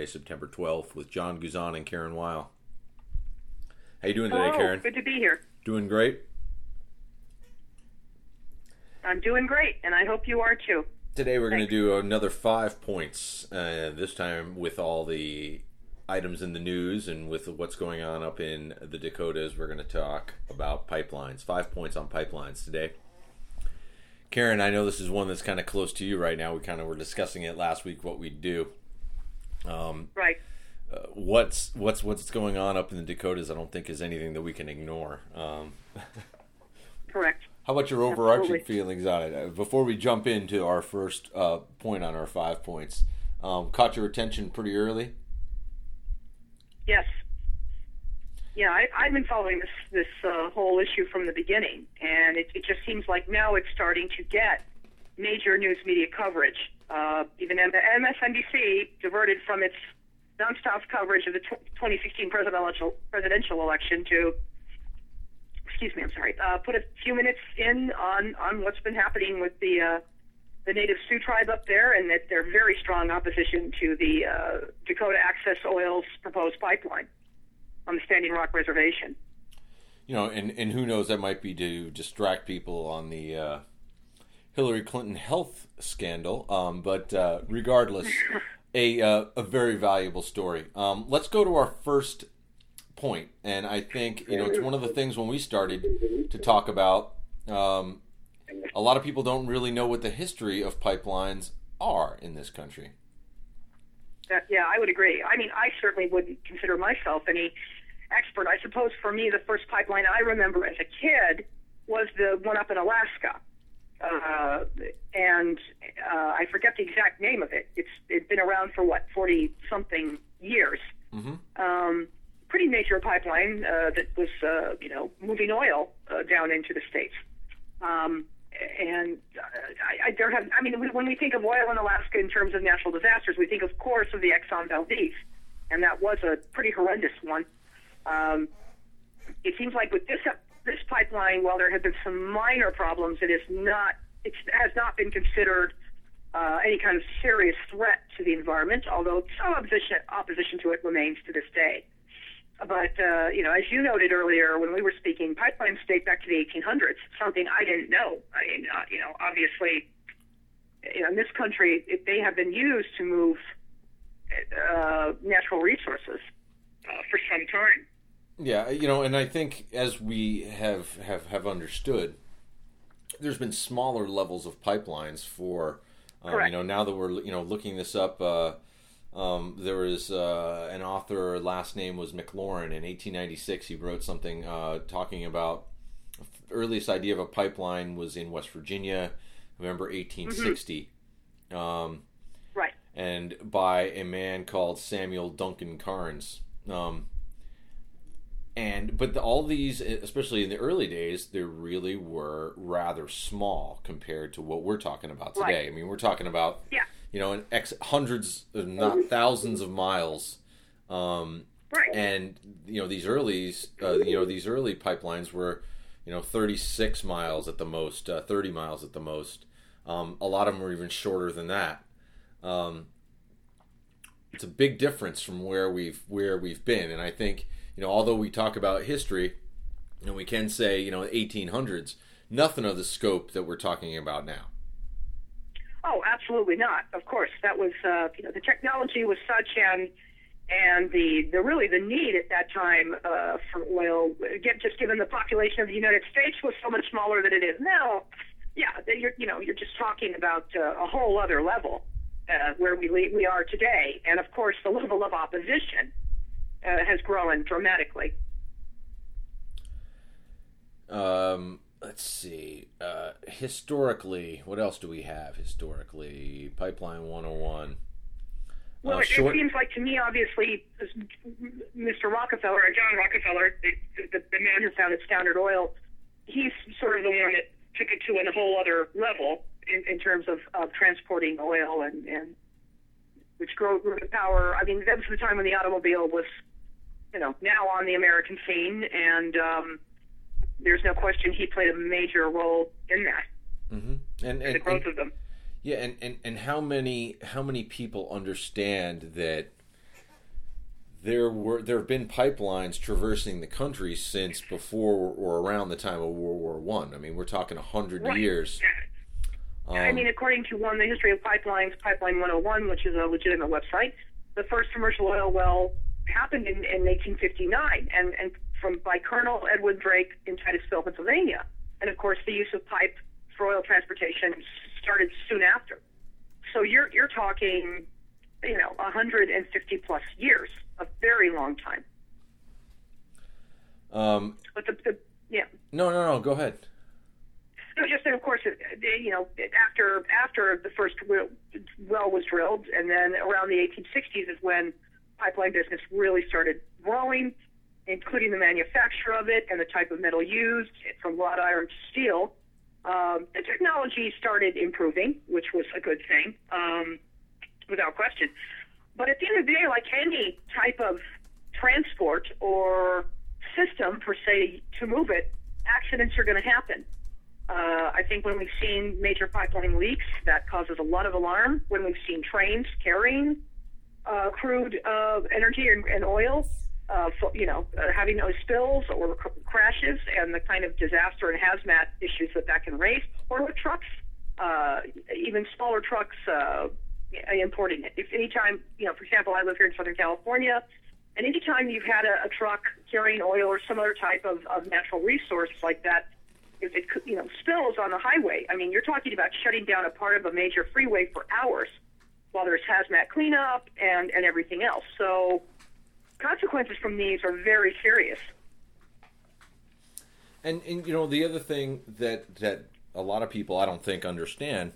Monday, September 12th, with John Guzan and Karen Weil. How you doing today, Hello, Karen? Good to be here. Doing great. I'm doing great, and I hope you are too. Today we're going to do another five points. Uh, this time with all the items in the news and with what's going on up in the Dakotas, we're going to talk about pipelines. Five points on pipelines today. Karen, I know this is one that's kind of close to you right now. We kind of were discussing it last week what we'd do. Um, Right. uh, what's what's what's going on up in the Dakotas? I don't think is anything that we can ignore. Um, Correct. how about your overarching Absolutely. feelings on it? Uh, Before we jump into our first uh, point on our five points, um, caught your attention pretty early. Yes. Yeah, I, I've been following this this uh, whole issue from the beginning, and it, it just seems like now it's starting to get major news media coverage. Uh, even MSNBC diverted from its nonstop coverage of the 2016 presidential presidential election to, excuse me, I'm sorry, uh, put a few minutes in on on what's been happening with the uh, the native Sioux tribe up there, and that they're very strong opposition to the uh, Dakota Access Oil's proposed pipeline on the Standing Rock Reservation. You know, and and who knows? That might be to distract people on the uh, Hillary Clinton health scandal. Um, but uh, regardless, a uh, a very valuable story. Um, let's go to our first point, and I think you know it's one of the things when we started to talk about. Um, a lot of people don't really know what the history of pipelines are in this country. That, yeah, I would agree. I mean, I certainly wouldn't consider myself any expert. I suppose for me, the first pipeline I remember as a kid was the one up in Alaska. Uh, and uh, I forget the exact name of it. It's it's been around for what forty something years. Mhm. Um, pretty major pipeline uh, that was uh, you know moving oil uh, down into the states. Um, and uh, I, I, there have, I mean, when we think of oil in Alaska in terms of natural disasters, we think, of course, of the Exxon Valdez, and that was a pretty horrendous one. Um, it seems like with this this pipeline, while there have been some minor problems, it is not, it has not been considered uh, any kind of serious threat to the environment. Although some opposition opposition to it remains to this day. But uh, you know, as you noted earlier when we were speaking, pipelines date back to the 1800s. Something I didn't know. I mean, uh, you know, obviously, you know, in this country, it, they have been used to move uh, natural resources uh, for some time. Yeah, you know, and I think as we have have have understood, there's been smaller levels of pipelines for, um, you know, now that we're you know looking this up. Uh, um, there was uh, an author, last name was McLaurin. In 1896, he wrote something uh, talking about earliest idea of a pipeline was in West Virginia, November 1860. Um, Right. and by a man called Samuel Duncan Carnes. Um, and but the, all these, especially in the early days, they really were rather small compared to what we're talking about today. Right. I mean, we're talking about Yeah. you know, X hundreds, if not thousands of miles. Um, Right. and you know these early, uh, you know these early pipelines were, you know, 36 miles at the most, uh, 30 miles at the most. Um, a lot of them were even shorter than that. Um, it's a big difference from where we've where we've been, and I think you know, although we talk about history, and we can say you know 1800s, nothing of the scope that we're talking about now. Oh, absolutely not. Of course, that was uh, you know the technology was such and and the the really the need at that time uh, for oil, again, just given the population of the United States was so much smaller than it is now. Yeah, you're you know you're just talking about uh, a whole other level uh, where we we are today, and of course the level of opposition uh, has grown dramatically. Um, let's see. Uh, historically, what else do we have historically? Pipeline 101. Well, Uh, it, short- it seems like to me, obviously, Mr. Rockefeller, or John Rockefeller, the, the, the man who founded Standard Oil, he's sort of the one that took it to a whole other level in, in terms of, of transporting oil and, and which grew, grew the power. I mean, that was the time when the automobile was, you know, now on the American scene, and um, there's no question he played a major role in that, Mhm. and, the growth and of them. yeah, and, and, and how many how many people understand that there were there have been pipelines traversing the country since before or around the time of World War One. I. I mean, we're talking a hundred Right. years. Um, I mean, according to one, the history of pipelines, Pipeline 101, which is a legitimate website, the first commercial oil well happened in, in 1859, and and from by Colonel Edwin Drake in Titusville, Pennsylvania. And of course, the use of pipe for oil transportation started soon after. So you're you're talking, you know, 150 plus years, a very long time. um, But the, the yeah. no, no, no. Go ahead. No, just that, of course, you know, after after the first well was drilled, and then around the 1860s is when pipeline business really started growing, including the manufacture of it and the type of metal used, from wrought iron to steel. Um, the technology started improving, which was a good thing, um, without question. But at the end of the day, like any type of transport or system, per se, to move it, accidents are going to happen. Uh, I think when we've seen major pipeline leaks, that causes a lot of alarm. When we've seen trains carrying uh, crude uh, energy and, and oil, uh, you know, uh, having those spills or cr- crashes and the kind of disaster and hazmat issues that that can raise, or with trucks, uh, even smaller trucks uh, importing it. If anytime, you know, for example, I live here in Southern California, and anytime you've had a, a truck carrying oil or some other type of, of natural resource like that, if it you know spills on the highway, I mean, you're talking about shutting down a part of a major freeway for hours while there's hazmat cleanup and and everything else. So consequences from these are very serious. And and you know the other thing that that a lot of people I don't think understand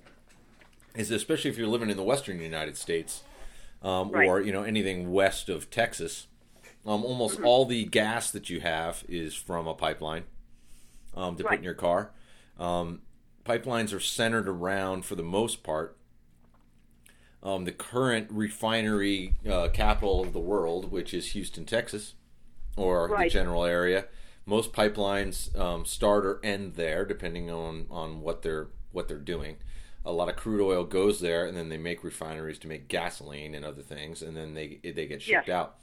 is especially if you're living in the western United States um, Right. or you know anything west of Texas, um, almost all the gas that you have is from a pipeline um, to put Right. in your car. Um, pipelines are centered around, for the most part, um, the current refinery uh, capital of the world, which is Houston, Texas, or the general area. Most pipelines um, start or end there, depending on, on what they're what they're doing. A lot of crude oil goes there, and then they make refineries to make gasoline and other things, and then they they get shipped Yes. out.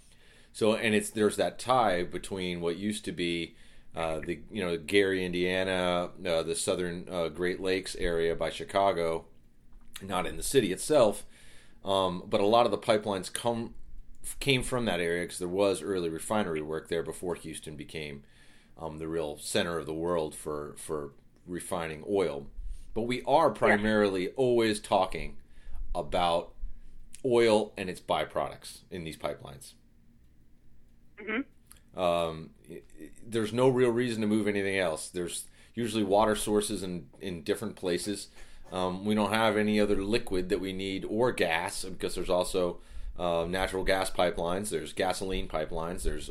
So, and it's there's that tie between what used to be uh, the you know Gary, Indiana, uh, the southern uh, Great Lakes area by Chicago, not in the city itself, um, but a lot of the pipelines come came from that area because there was early refinery work there before Houston became um, the real center of the world for for refining oil. But we are primarily always talking about oil and its byproducts in these pipelines. Um, i- i- there's no real reason to move anything else. There's usually water sources in, in different places. Um, we don't have any other liquid that we need or gas because there's also uh, natural gas pipelines. There's gasoline pipelines. There's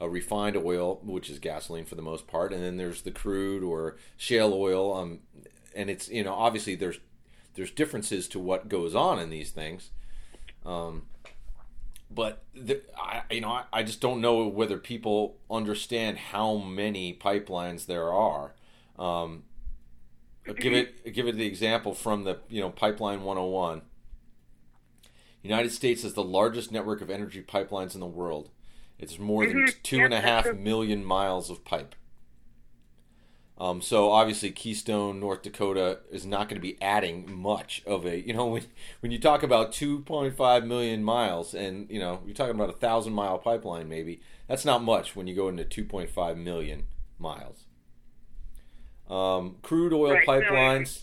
uh, refined oil, which is gasoline for the most part, and then there's the crude or shale oil. Um, and it's you know obviously there's there's differences to what goes on in these things. Um, but the, I, you know, I, I just don't know whether people understand how many pipelines there are. Um, give it give it the example from the you know Pipeline 101. United States has the largest network of energy pipelines in the world. It's more than Mhm. two and a half million miles of pipe. Um, so obviously Keystone, North Dakota is not going to be adding much of a, you know, when, when you talk about 2.5 million miles and, you know, you're talking about a thousand mile pipeline maybe, that's not much when you go into 2.5 million miles. Um, crude oil Right, no, pipelines,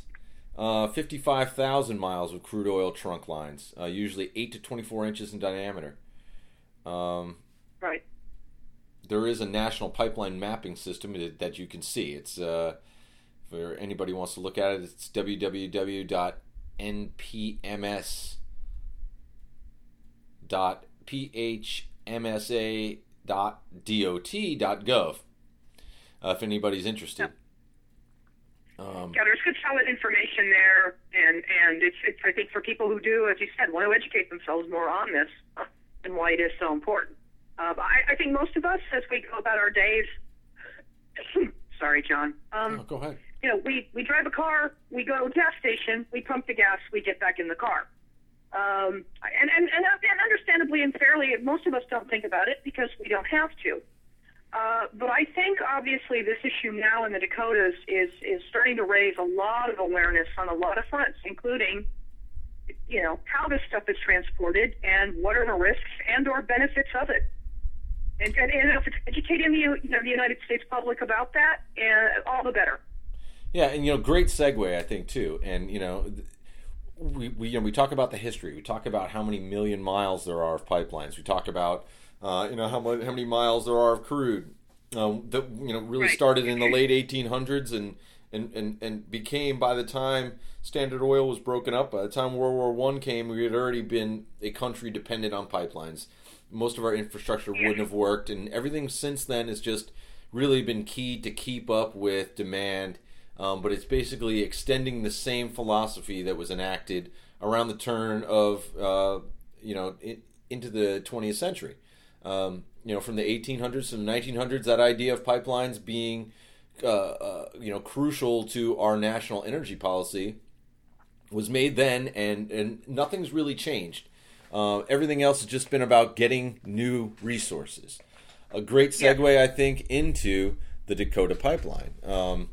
uh, 55,000 miles of crude oil trunk lines, uh, usually 8 to 24 inches in diameter. Um, Right. there is a national pipeline mapping system that- that you can see. It's uh, for anybody wants to look at it. It's www.npms dot phmsa dot dot dot gov. Uh, if anybody's interested. Um, Yeah, there's good solid information there, and and it's, it's I think for people who do, as you said, want to educate themselves more on this and why it is so important. Uh, I, I think most of us, as we go about our days, sorry, John. Um, oh, go ahead. you know, we, we drive a car, we go to a gas station, we pump the gas, we get back in the car. Um, and, and, and, and understandably and fairly, most of us don't think about it because we don't have to. Uh, but I think obviously this issue now in the Dakotas is is starting to raise a lot of awareness on a lot of fronts, including, you know, how this stuff is transported and what are the risks and or benefits of it. And, and, and if it's educating the you know the United States public about that, and all the better. Yeah, and you know, great segue, I think too. And you know, we, we you know we talk about the history. We talk about how many million miles there are of pipelines. We talk about uh, you know how many how many miles there are of crude um, that you know really Right. started in the late 1800s and, and and and became by the time Standard Oil was broken up. By the time World War One came, we had already been a country dependent on pipelines. Most of our infrastructure wouldn't have worked, and everything since then has just really been key to keep up with demand. Um, but it's basically extending the same philosophy that was enacted around the turn of uh, you know in, into the 20th century. Um, you know, from the 1800s to the 1900s, that idea of pipelines being uh, uh, you know crucial to our national energy policy was made then, and and nothing's really changed. Uh, everything else has just been about getting new resources. A great segue, I think, into the Dakota pipeline. Um,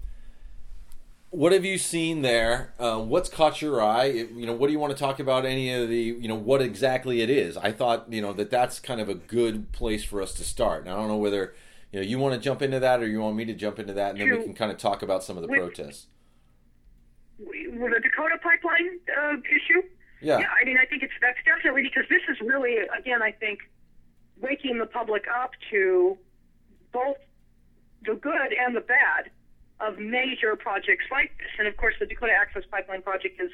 what have you seen there? Uh, what's caught your eye? It- you know, what do you want to talk about? Any of the, you know, what exactly it is? I thought, you know, that that's kind of a good place for us to start. And I don't know whether, you know, you want to jump into that or you want me to jump into that, and then we can kind of talk about some of the With- protests. With the Dakota pipeline uh, issue, Yeah, Yeah, I mean, I think it's that's definitely because this is really, again, I think, waking the public up to both the good and the bad of major projects like this. And of course, the Dakota Access Pipeline project is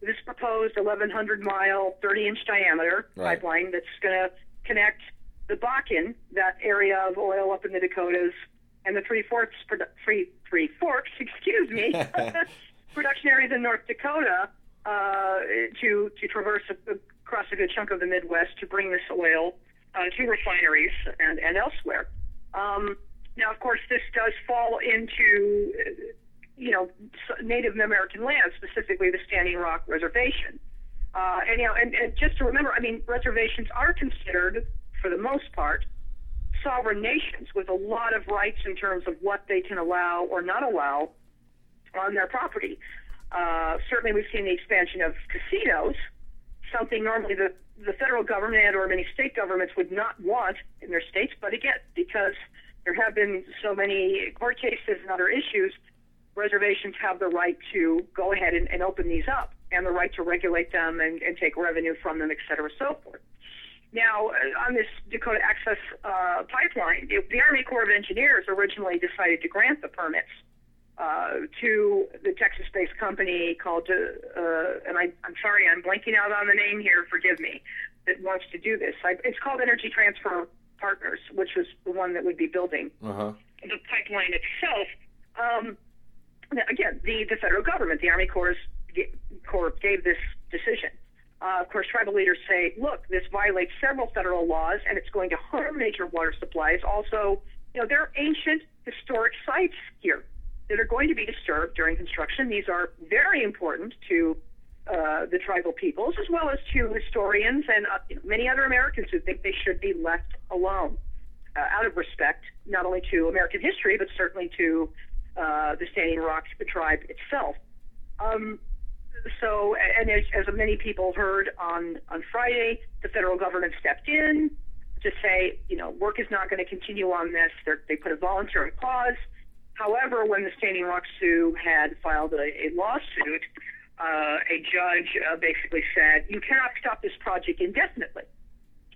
this proposed 1,100 mile, 30 inch diameter Right. pipeline that's going to connect the Bakken, that area of oil up in the Dakotas, and the Three Forks, produ- three, three Forks, excuse me, production areas in North Dakota uh, to to traverse a, across a good chunk of the Midwest to bring this oil uh, to refineries and, and elsewhere. Um, now, of course, this does fall into you know Native American land, specifically the Standing Rock Reservation. Uh, and you know, and, and just to remember, I mean, reservations are considered, for the most part, sovereign nations with a lot of rights in terms of what they can allow or not allow on their property. Uh, certainly, we've seen the expansion of casinos, something normally the, the federal government or many state governments would not want in their states. But again, because there have been so many court cases and other issues, reservations have the right to go ahead and, and open these up and the right to regulate them and, and take revenue from them, et cetera, so forth. Now, uh, on this Dakota Access uh, pipeline, the, the Army Corps of Engineers originally decided to grant the permits uh, to the Texas-based company called, uh, uh, and I, I'm sorry, I'm blanking out on the name here. Forgive me. That wants to do this. I, it's called Energy Transfer Partners, which was the one that would be building Uh huh. the pipeline itself. Um, again, the, the federal government, the Army Corps, Corps gave this decision. Uh, of course, tribal leaders say, look, this violates several federal laws and it's going to harm major water supplies. Also, you know, there are ancient historic sites here that are going to be disturbed during construction. These are very important to uh, the tribal peoples as well as to historians and uh, many other Americans who think they should be left alone uh, out of respect not only to American history but certainly to uh, the Standing Rock tribe itself. Um, so, and as, as many people heard on on Friday, the federal government stepped in to say, you know, work is not going to continue on this. They're, they put a voluntary pause. However, when the Standing Rock Sioux had filed a, a lawsuit, uh, a judge uh, basically said, you cannot stop this project indefinitely.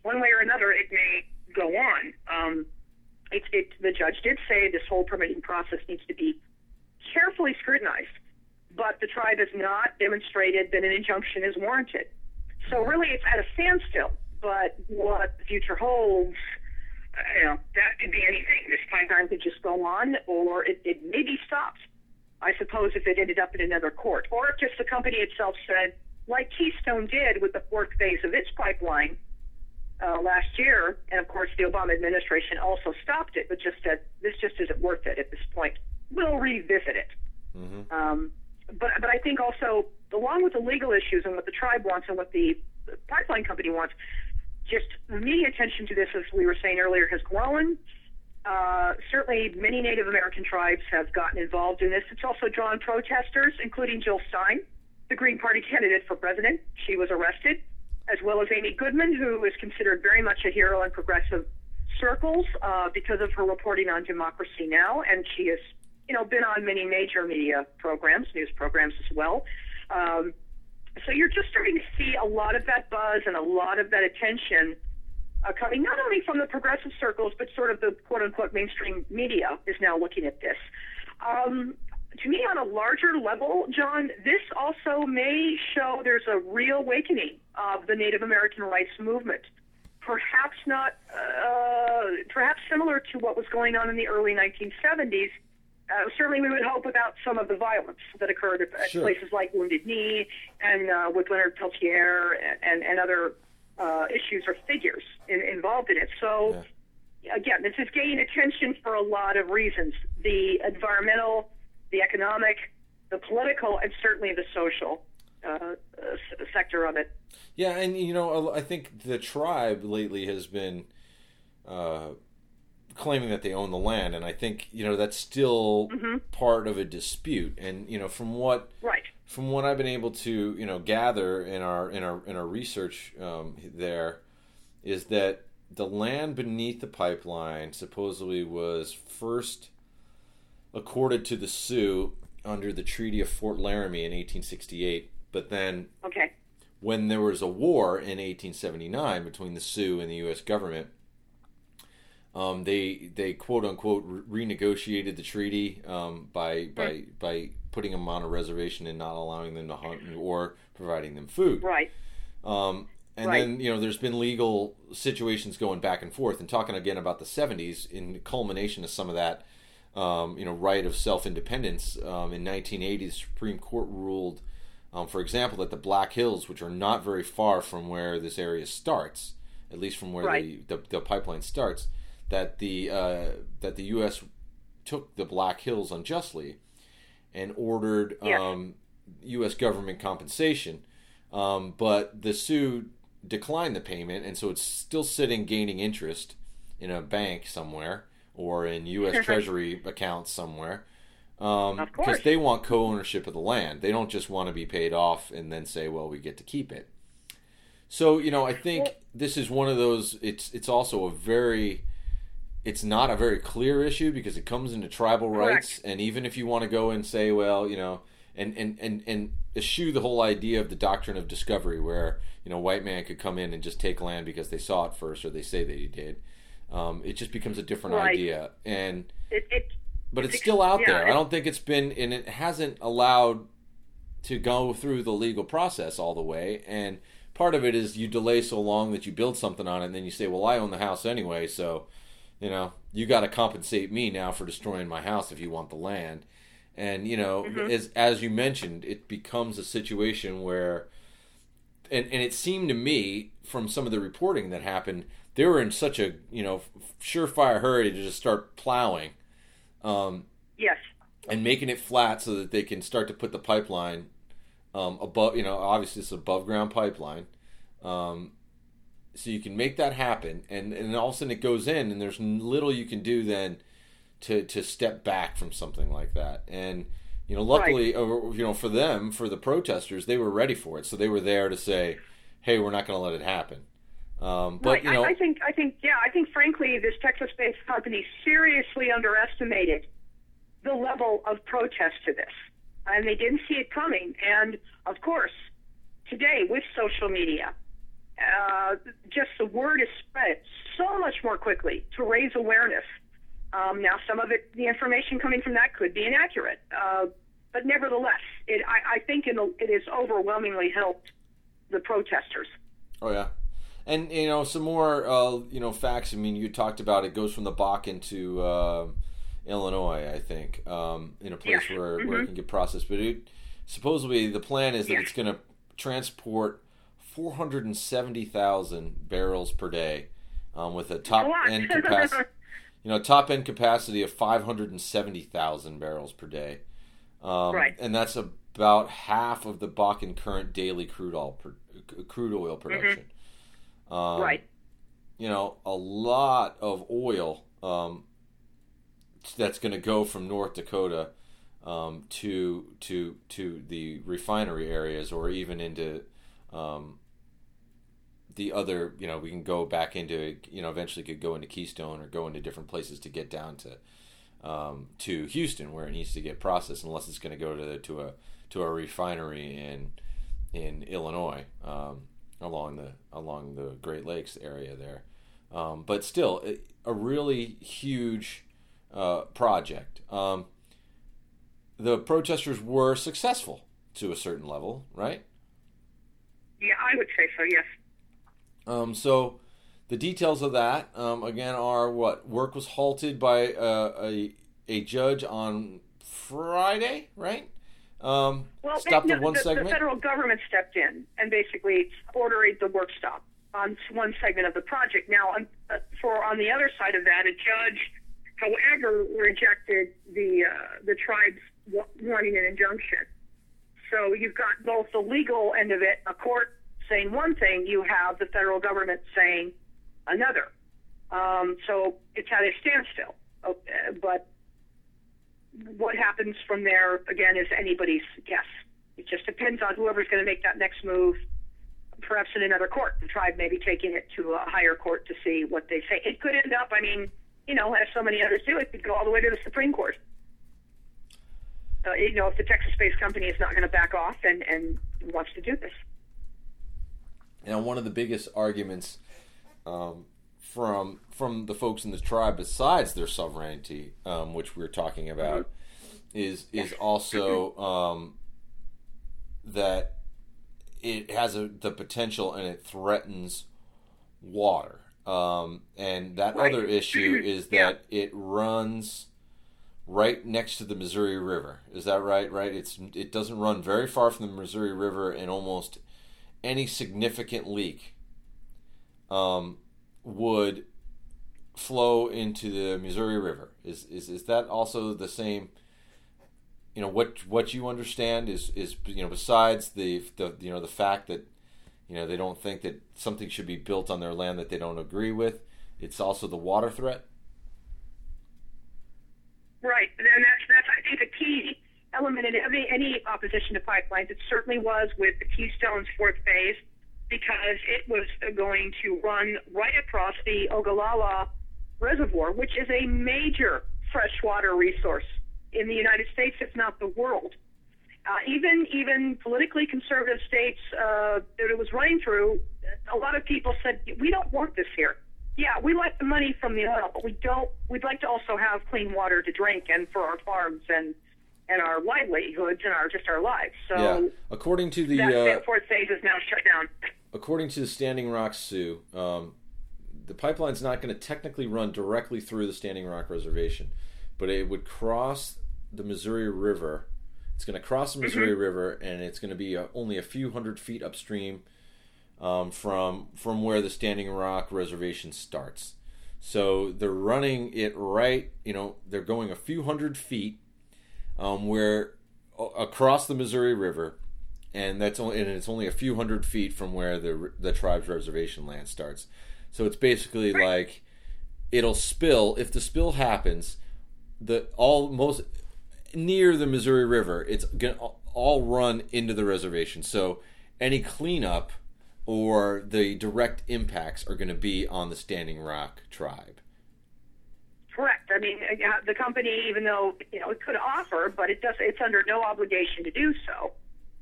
One way or another, it may go on. Um, it, it, the judge did say this whole permitting process needs to be carefully scrutinized, but the tribe has not demonstrated that an injunction is warranted. So really, it's at a standstill. But what the future holds, uh, you know, that could be anything. This pipeline could just go on, or it, it may be stopped. I suppose if it ended up in another court, or if just the company itself said, like Keystone did with the fourth phase of its pipeline uh, last year, and of course the Obama administration also stopped it, but just said this just isn't worth it at this point. We'll revisit it. Mm-hmm. Um, but but I think also along with the legal issues and what the tribe wants and what the pipeline company wants, just media attention to this, as we were saying earlier, has grown. Uh, certainly, many Native American tribes have gotten involved in this. It's also drawn protesters, including Jill Stein, the Green Party candidate for president. She was arrested, as well as Amy Goodman, who is considered very much a hero in progressive circles uh, because of her reporting on Democracy Now! And she has, you know, been on many major media programs, news programs as well. Um, so you're just starting to see a lot of that buzz and a lot of that attention uh, coming not only from the progressive circles, but sort of the quote unquote mainstream media is now looking at this. Um, to me, on a larger level, John, this also may show there's a real awakening of the Native American rights movement. Perhaps not, uh, perhaps similar to what was going on in the early 1970s. Uh, certainly, we would hope without some of the violence that occurred at Sure. places like Wounded Knee and uh, with Leonard Peltier and, and, and other uh, issues or figures in, involved in it. So, again, this is gaining attention for a lot of reasons the environmental, the economic, the political, and certainly the social uh, uh, s- sector of it. Yeah, and you know, I think the tribe lately has been uh, claiming that they own the land, and I think you know that's still part of a dispute. And you know, from what Right. From what I've been able to you know gather in our in our in our research um, there, is that the land beneath the pipeline supposedly was first accorded to the Sioux under the Treaty of Fort Laramie in 1868, but then Okay. when there was a war in 1879 between the Sioux and the U.S. government, um, they they quote unquote re- renegotiated the treaty um, by by by putting them on a reservation and not allowing them to hunt or providing them food. Right. Um, and Right. then you know there's been legal situations going back and forth and talking again about the 70s in culmination of some of that um, you know right of self-independence um, in 1980 the Supreme Court ruled um, for example that the Black Hills which are not very far from where this area starts at least from where Right. the, the the pipeline starts that the uh, that the US took the Black Hills unjustly and ordered um, U.S. government compensation, um, but the Sioux declined the payment, and so it's still sitting gaining interest in a bank somewhere or in U.S. Treasury accounts somewhere. Um, because they want co-ownership of the land. They don't just want to be paid off and then say, "Well, we get to keep it." So you know, I think this is one of those. It's it's also a very it's not a very clear issue because it comes into tribal rights and even if you want to go and say well you know and and and and eschew the whole idea of the doctrine of discovery where you know white man could come in and just take land because they saw it first or they say that he did um, it just becomes a different Right. idea and It, it, but it's Ex- still out yeah, there. I don't think it's been, and it hasn't allowed to go through the legal process all the way. And part of it is you delay so long that you build something on it, and then you say, "Well, I own the house anyway, so you know you got to compensate me now for destroying my house if you want the land." And you know, as as you mentioned, it becomes a situation where, and and it seemed to me from some of the reporting that happened, they were in such a you know surefire hurry to just start plowing um, yes. and making it flat so that they can start to put the pipeline um, above. You know, obviously it's above ground pipeline, um, so you can make that happen, and and all of a sudden it goes in, and there's little you can do then to to step back from something like that, and. You know, luckily, uh, you know, for them, for the protesters, they were ready for it, so they were there to say, "Hey, we're not going to let it happen." Um, but right. you know, I, I think, I think, yeah, I think, frankly, this Texas-based company seriously underestimated the level of protest to this, and they didn't see it coming. And of course, today with social media, uh, just the word is spread so much more quickly to raise awareness. Um, now, some of it, the information coming from that could be inaccurate, uh, but nevertheless, it, I, I think in the, it has overwhelmingly helped the protesters. Oh yeah, and you know some more uh, you know facts. I mean, you talked about it goes from the Bakken to uh, Illinois, I think, um, in a place Yes. where, where it can get processed. But it, supposedly the plan is that Yes. it's going to transport four hundred and seventy thousand barrels per day, um, with a top end capacity. You know, top end capacity of five hundred and seventy thousand barrels per day. Um, Right. And that's about half of the Bakken current daily crude oil crude oil Mm-hmm. production. Um, right. You know, a lot of oil um, that's going to go from North Dakota um, to to to the refinery areas, or even into um, the other. You know, we can go back into. You know, eventually could go into Keystone or go into different places to get down to um, to Houston, where it needs to get processed, unless it's going to go to to a to a refinery in in Illinois um, along the along the Great Lakes area there. Um, but still, a really huge uh, project. Um, the protesters were successful to a certain level, right? Yeah, I would say so. Yes. Um, so the details of that um, again are what work was halted by uh, a a judge on Friday, right? Um, well, stopped no, at one the, segment. The federal government stepped in and basically ordered the work stop on one segment of the project. Now, on, uh, for on the other side of that, a judge, however, rejected the uh, the tribe's wanting an injunction. So you've got both the legal end of it, a court saying one thing, you have the federal government saying another. Um, so it's at a standstill. But what happens from there, again, is anybody's guess. It just depends on whoever's going to make that next move, perhaps in another court. The tribe may be taking it to a higher court to see what they say. It could end up, I mean, you know, as so many others do, it could go all the way to the Supreme Court. Uh, you know, if the Texas-based company is not going to back off and, and wants to do this. And one of the biggest arguments um, from from the folks in the tribe, besides their sovereignty, um, which we are talking about, is is also um, that it has a, the potential and it threatens water. Um, and that Right. other issue is Yeah. that it runs right next to the Missouri River. Is that right? Right. It's it doesn't run very far from the Missouri River, and almost any significant leak um, would flow into the Missouri River. Is, is is that also the same? You know what what you understand is is you know besides the the you know the fact that you know they don't think that something should be built on their land that they don't agree with. It's also the water threat. Right, and that's that's I think the key element in any, any opposition to pipelines. It certainly was with the Keystone's fourth phase because it was going to run right across the Ogallala Reservoir, which is a major freshwater resource in the United States, if not the world. Uh, even even politically conservative states uh, that it was running through, a lot of people said we don't want this here. Yeah, we like the money from the oil, but we don't. We'd like to also have clean water to drink and for our farms and and our livelihoods and our just our lives. So yeah, according to the that, uh, that fourth phase is now shut down. according to the Standing Rock Sioux, um, the pipeline's not going to technically run directly through the Standing Rock Reservation, but it would cross the Missouri River. It's going to cross the Missouri River, and it's going to be uh only a few hundred feet upstream um, from from where the Standing Rock Reservation starts. So they're running it right. You know, they're going a few hundred feet um, where across the Missouri River, and that's only and it's only a few hundred feet from where the the tribe's reservation land starts. So it's basically like it'll spill if the spill happens. The all most near the Missouri River, it's gonna all run into the reservation. So any cleanup or the direct impacts are going to be on the Standing Rock tribe. Correct. I mean, the company, even though you know it could offer, but it does. It's under no obligation to do so.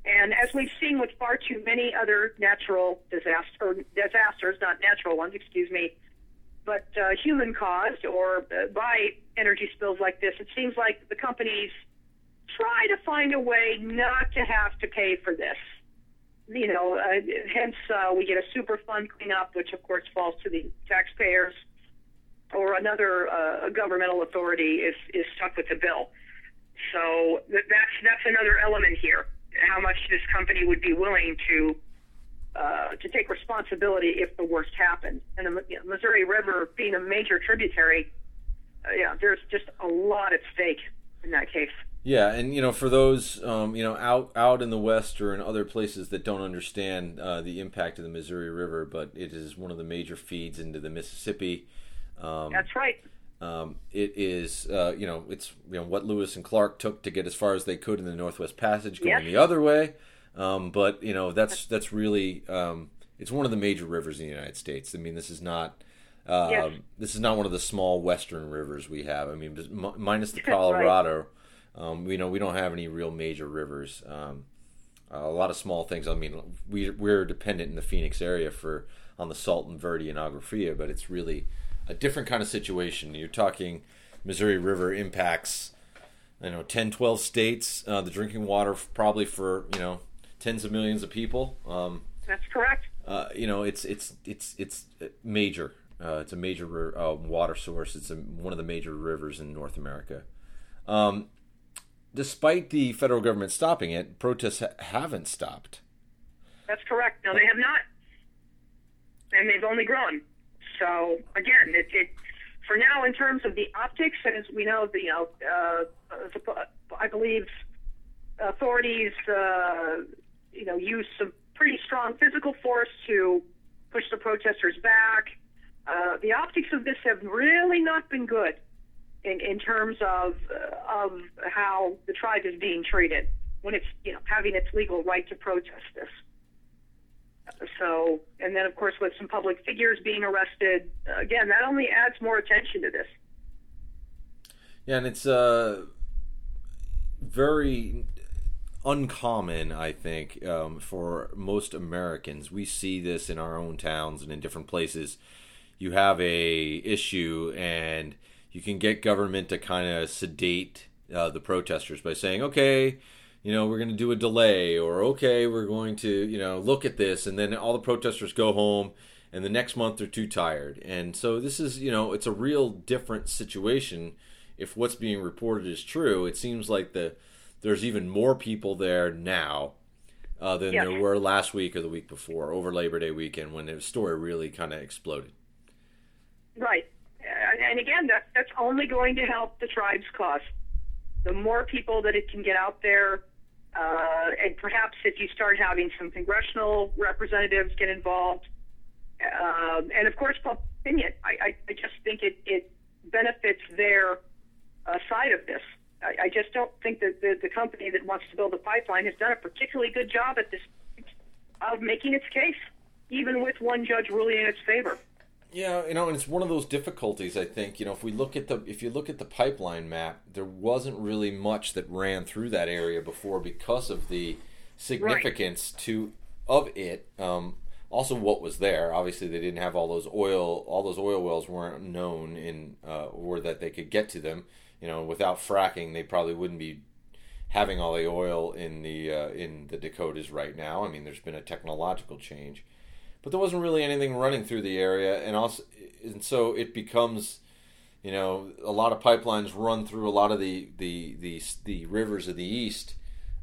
And as we've seen with far too many other natural disaster disasters, not natural ones, excuse me, but uh, human caused or uh, by energy spills like this, it seems like the companies try to find a way not to have to pay for this. You know, uh, hence uh, we get a super fund cleanup, which of course falls to the taxpayers or another uh, governmental authority is, is stuck with the bill. So th- that's that's another element here. How much this company would be willing to uh, to take responsibility if the worst happened. And the you know, Missouri River being a major tributary, uh, yeah, there's just a lot at stake in that case. Yeah, and you know, for those um, you know out out in the West or in other places that don't understand uh, the impact of the Missouri River, but it is one of the major feeds into the Mississippi. Um, That's right. Um, it is, uh, you know, it's you know what Lewis and Clark took to get as far as they could in the Northwest Passage, going yes. the other way. Um, but you know, that's that's really um, it's one of the major rivers in the United States. I mean, this is not. Uh, yes. This is not one of the small western rivers we have. I mean, minus the Colorado, right. Um, we know we don't have any real major rivers. Um, a lot of small things. I mean, we we're dependent in the Phoenix area for on the Salton, Verde, and Agua Fria, but it's really a different kind of situation. You're talking Missouri River impacts, you know, 10, 12 states. Uh, the drinking water probably for you know tens of millions of people. Um, That's correct. Uh, you know, it's it's it's it's major. Uh, it's a major uh, water source. It's a, one of the major rivers in North America. Um, despite the federal government stopping it, protests ha- haven't stopped. That's correct. No, they have not, and they've only grown. So again, it, it for now in terms of the optics, as we know, the, you know, uh, I believe authorities, uh, you know, use some pretty strong physical force to push the protesters back. Uh, the optics of this have really not been good in, in terms of uh, of how the tribe is being treated when it's you know having its legal right to protest this. So, and then of course with some public figures being arrested, again that only adds more attention to this. Yeah, and it's uh, very uncommon, I think, um, for most Americans. We see this in our own towns and in different places. You have a issue and you can get government to kind of sedate uh, the protesters by saying, okay, you know, we're going to do a delay, or okay, we're going to, you know, look at this, and then all the protesters go home, and the next month they're too tired. And so this is, you know, it's a real different situation. If what's being reported is true, it seems like the there's even more people there now uh, than there were last week or the week before over Labor Day weekend when the story really kind of exploded. Right and again, that, that's only going to help the tribe's cause. The more people that it can get out there, uh, and perhaps if you start having some congressional representatives get involved, um, and of course, public opinion, I, I, I just think it, it benefits their uh, side of this. I, I just don't think that the, the company that wants to build a pipeline has done a particularly good job at this of making its case, even with one judge ruling in its favor. Yeah, you know, and it's one of those difficulties. I think you know if we look at the if you look at the pipeline map, there wasn't really much that ran through that area before because of the significance right. to of it. Um, also, what was there? Obviously, they didn't have all those oil. All those oil wells weren't known in uh, or that they could get to them. You know, without fracking, they probably wouldn't be having all the oil in the uh, in the Dakotas right now. I mean, there's been a technological change but there wasn't really anything running through the area, and also, and so it becomes, you know, a lot of pipelines run through a lot of the the the, the rivers of the east,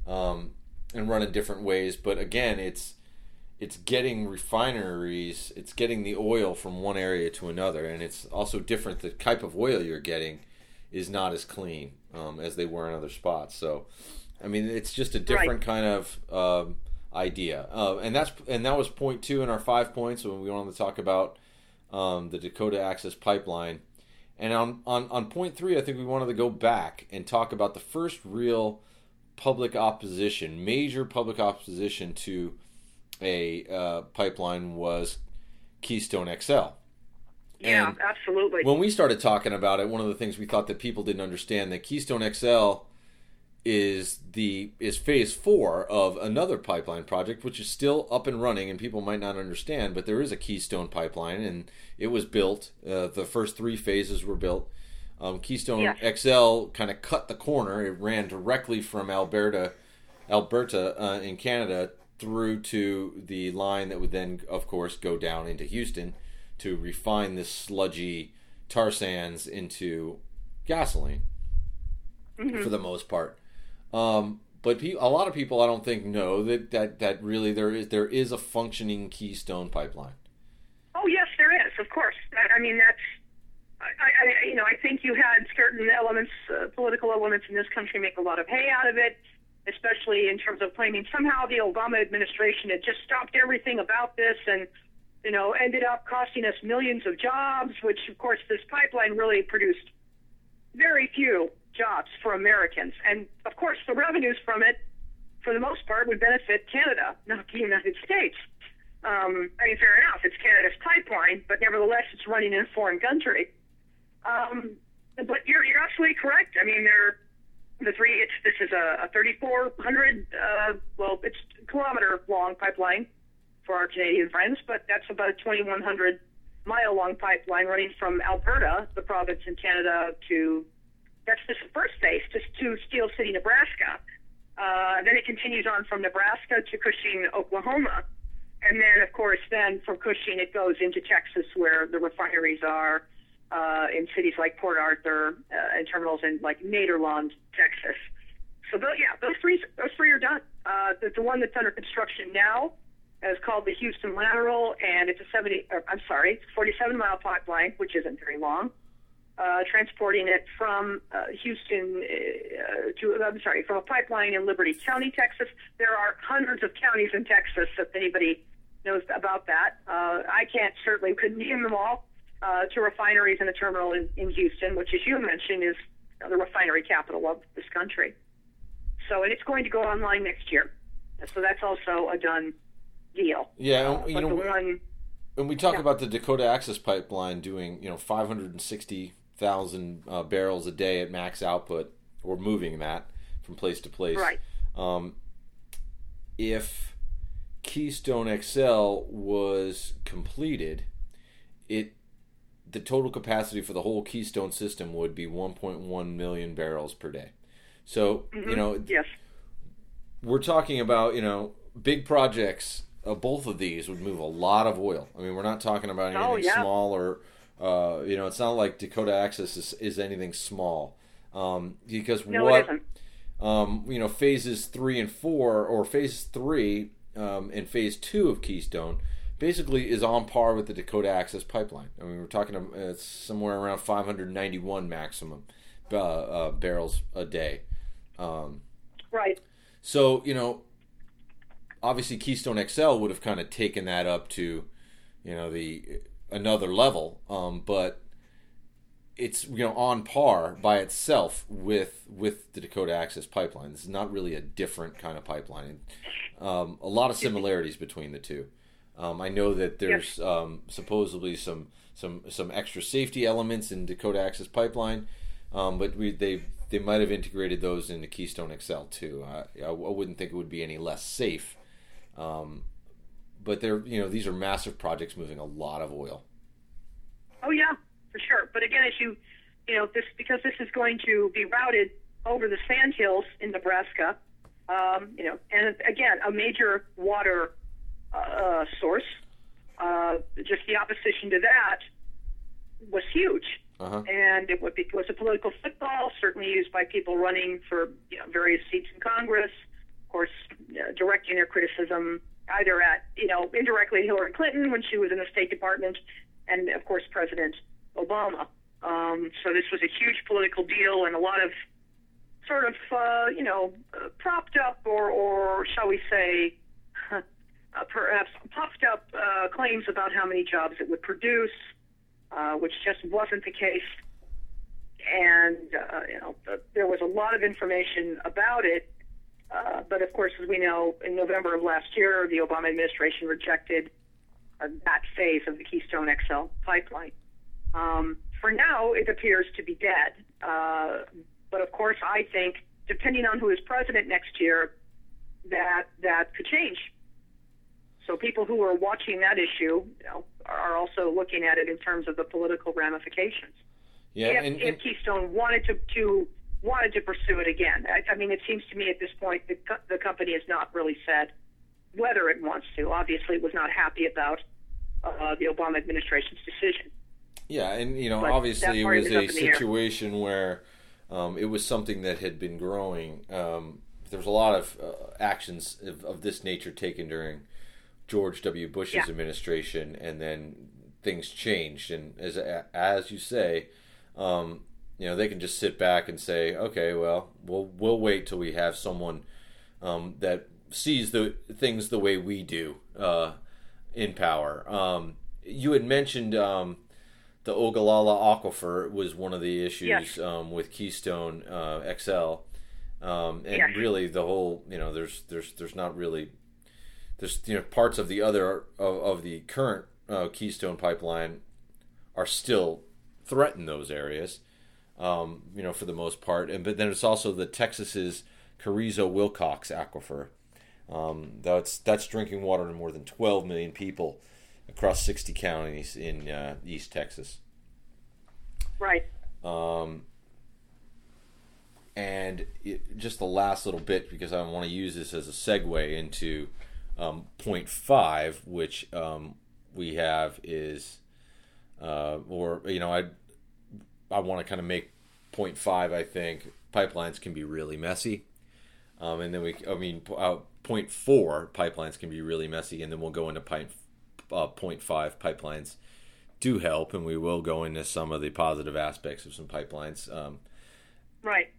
um, and run in different ways. But again, it's it's getting refineries, it's getting the oil from one area to another, and it's also different. The type of oil you're getting is not as clean um, as they were in other spots. So, I mean, it's just a different right. kind of um, idea. Uh, and that's and that was point two in our five points when we wanted to talk about um, the Dakota Access Pipeline. And on, on, on point three, I think we wanted to go back and talk about the first real public opposition, major public opposition to a uh, pipeline was Keystone XL. Yeah, and absolutely. When we started talking about it, one of the things we thought that people didn't understand that Keystone XL is the is phase four of another pipeline project, which is still up and running, and people might not understand, but there is a Keystone pipeline, and it was built. Uh, the first three phases were built. Um, Keystone yeah. XL kind of cut the corner. It ran directly from Alberta, Alberta uh, in Canada, through to the line that would then, of course, go down into Houston to refine this sludgy tar sands into gasoline, mm-hmm. for the most part. Um, but pe- a lot of people, I don't think, know that, that, that really there is there is a functioning Keystone pipeline. Oh yes, there is. Of course. I, I mean, that's. I, I, you know, I think you had certain elements, uh, political elements in this country, make a lot of hay out of it, especially in terms of claiming somehow the Obama administration had just stopped everything about this and, you know, ended up costing us millions of jobs. Which, of course, this pipeline really produced very few jobs for Americans, and of course, the revenues from it, for the most part, would benefit Canada, not the United States. Um, I mean, fair enough, it's Canada's pipeline, but nevertheless, it's running in a foreign country. Um, but you're, you're absolutely correct. I mean, they're the three. It's this is a, a 3,400 uh, well, it's kilometer long pipeline for our Canadian friends, but that's about a 2,100 mile long pipeline running from Alberta, the province in Canada, to that's the first phase, just to Steel City, Nebraska. Uh, then it continues on from Nebraska to Cushing, Oklahoma. And then, of course, then from Cushing it goes into Texas where the refineries are uh, in cities like Port Arthur uh, and terminals in like Nederland, Texas. So those, yeah, those three those three are done. Uh, the, the one that's under construction now is called the Houston Lateral, and it's a 70. Or, I'm sorry, 47 mile pipeline, which isn't very long. Uh, transporting it from uh, Houston uh, to, I'm sorry, from a pipeline in Liberty County, Texas. There are hundreds of counties in Texas, if anybody knows about that. Uh, I can't certainly couldn't name them all. Uh, to refineries and a terminal in, in Houston, which, as you mentioned, is you know, the refinery capital of this country. So, and it's going to go online next year. So that's also a done deal. Yeah, uh, you know, one, when we talk yeah. about the Dakota Access Pipeline doing, you know, 560,000 uh, barrels a day at max output, or moving that from place to place. Right. Um, if Keystone XL was completed, it the total capacity for the whole Keystone system would be 1.1 million barrels per day. So, mm-hmm. you know, yes. we're talking about, you know, big projects. Uh, both of these would move a lot of oil. I mean, we're not talking about anything oh, yeah. small or, uh, you know, it's not like Dakota Access is, is anything small. Um, because no, what, um, you know, phases three and four, or phase three um, and phase two of Keystone basically is on par with the Dakota Access Pipeline. I mean, we're talking uh, it's somewhere around 591 maximum uh, uh, barrels a day. Um, right. So you know, obviously Keystone XL would have kind of taken that up to, you know, the another level. Um, but it's you know on par by itself with with the Dakota Access Pipeline. This is not really a different kind of pipeline. Um, a lot of similarities between the two. Um, I know that there's um, supposedly some some some extra safety elements in Dakota Access Pipeline, um, but we they they might have integrated those into Keystone XL too. I, I wouldn't think it would be any less safe. Um, but they're you know these are massive projects moving a lot of oil. Oh yeah, for sure. But again, as you you know this because this is going to be routed over the sand hills in Nebraska. Um, you know, and again, a major water uh, source. Uh, just the opposition to that was huge. Uh-huh. And it was a political football, certainly used by people running for you know, various seats in Congress. Of course, uh, directing their criticism either at, you know, indirectly Hillary Clinton when she was in the State Department, and of course President Obama. Um, so this was a huge political deal, and a lot of sort of, uh, you know, uh, propped up or, or shall we say, uh, perhaps puffed up uh, claims about how many jobs it would produce, uh, which just wasn't the case. And uh, you know, there was a lot of information about it, uh, but of course, as we know, in November of last year, the Obama administration rejected uh, that phase of the Keystone XL pipeline. Um, for now, it appears to be dead. Uh, but of course, I think, depending on who is president next year, that that could change. So people who are watching that issue you know, are also looking at it in terms of the political ramifications. Yeah, if, and, and, if Keystone wanted to, to wanted to pursue it again, I, I mean, it seems to me at this point the, the company has not really said whether it wants to. Obviously, it was not happy about uh, the Obama administration's decision. Yeah, and you know, but obviously, it was a situation where um, it was something that had been growing. Um, there was a lot of uh, actions of, of, this nature taken during George W. Bush's yeah. administration, and then things changed. And as as you say, um, you know, they can just sit back and say, okay, well, we'll we'll wait till we have someone um, that sees the things the way we do uh, in power. Um, you had mentioned um, the Ogallala Aquifer was one of the issues Yes. um, with Keystone uh, XL, um, and Yes. really the whole you know there's there's there's not really there's you know parts of the other of, of the current uh, Keystone pipeline are still threaten those areas, um, you know for the most part, and but then it's also the Texas's Carrizo Wilcox Aquifer. Um, that's that's drinking water to more than 12 million people across 60 counties in uh, East Texas. Right. Um, and it, just the last little bit, because I want to use this as a segue into um, point five, which um, we have is, uh, or you know, I I want to kind of make point five. I think pipelines can be really messy, um, and then we, I mean, uh, point four pipelines can be really messy, and then we'll go into point uh, point five pipelines do help, and we will go into some of the positive aspects of some pipelines. Um, Right.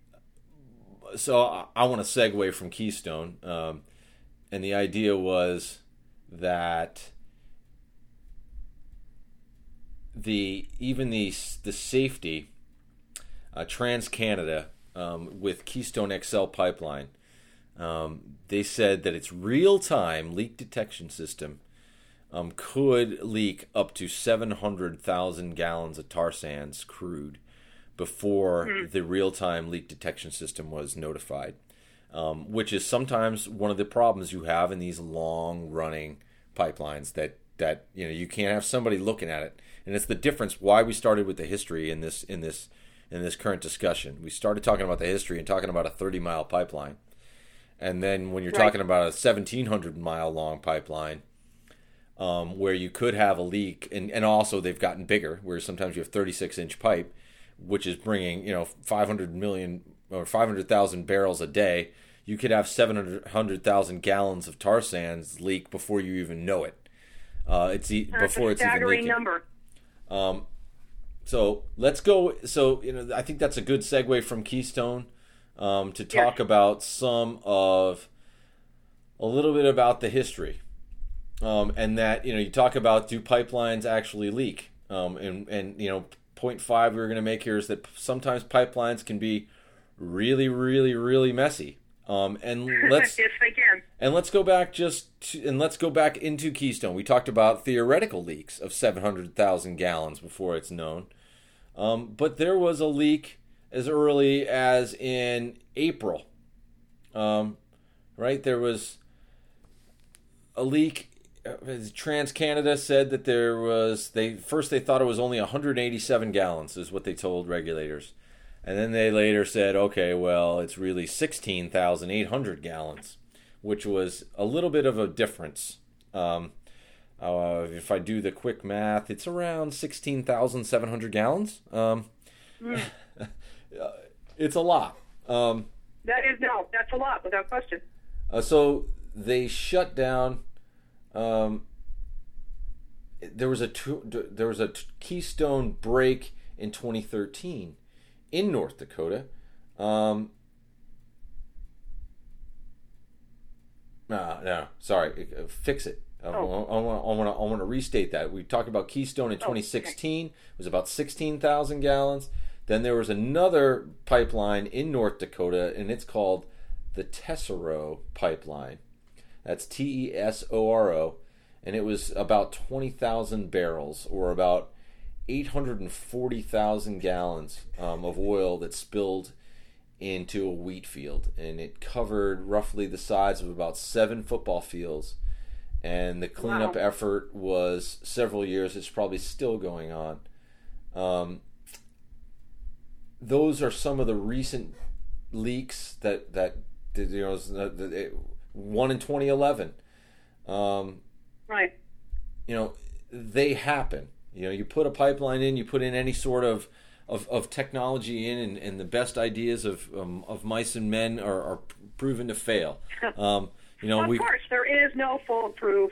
so I, I want to segue from Keystone, um, and the idea was that the even the the safety uh, TransCanada um, with Keystone XL pipeline, um, they said that its real time leak detection system um, could leak up to seven hundred thousand gallons of tar sands crude before the real time leak detection system was notified, um, which is sometimes one of the problems you have in these long running pipelines that that you know you can't have somebody looking at it, and it's the difference why we started with the history in this in this in this current discussion. We started talking about the history and talking about a 30 mile pipeline, and then when you're Right. talking about a 1700 mile long pipeline. Um, where you could have a leak, and, and also they've gotten bigger, where sometimes you have 36 inch pipe, which is bringing you know 500 million or 500,000 barrels a day. You could have 700,000 gallons of tar sands leak before you even know it. Uh, it's e- before a it's even leaking. number. Um, so let's go. So you know, I think that's a good segue from Keystone um, to talk about some of a little bit about the history, um, and that you know you talk about do pipelines actually leak, um, and and you know point five we we're going to make here is that sometimes pipelines can be really really really messy. Um, and let's yes, they can. and let's go back just to, and let's go back into Keystone. We talked about theoretical leaks of 700,000 gallons before it's known. Um, but there was a leak as early as in April. Um, right? There was a leak. uh, TransCanada said that there was they first they thought it was only 187 gallons is what they told regulators. And then they later said, okay, well, it's really 16,800 gallons, which was a little bit of a difference. Um, uh, if I do the quick math, it's around 16,700 gallons. Um, it's a lot. Um, That is no, that's a lot without question. uh, so they shut down. Um, there was a tu- there was a t- Keystone break in 2013 in North Dakota. Um, no, no, sorry, uh, fix it. I Oh. want I want to I want to restate that. We talked about Keystone in 2016 it was about 16,000 gallons. Then there was another pipeline in North Dakota, and it's called the Tesoro pipeline. That's T E S O R O, and it was about 20,000 barrels, or about 840,000 gallons um, of oil that spilled into a wheat field, and it covered roughly the size of about seven football fields. And the cleanup Wow. effort was several years. It's probably still going on. Um, those are some of the recent leaks that that you know that- that it- one in 2011 um, Right. you know they happen you know you put a pipeline in you put in any sort of of, of technology in and, and the best ideas of um, of mice and men are, are proven to fail um, you know of we course, there is no foolproof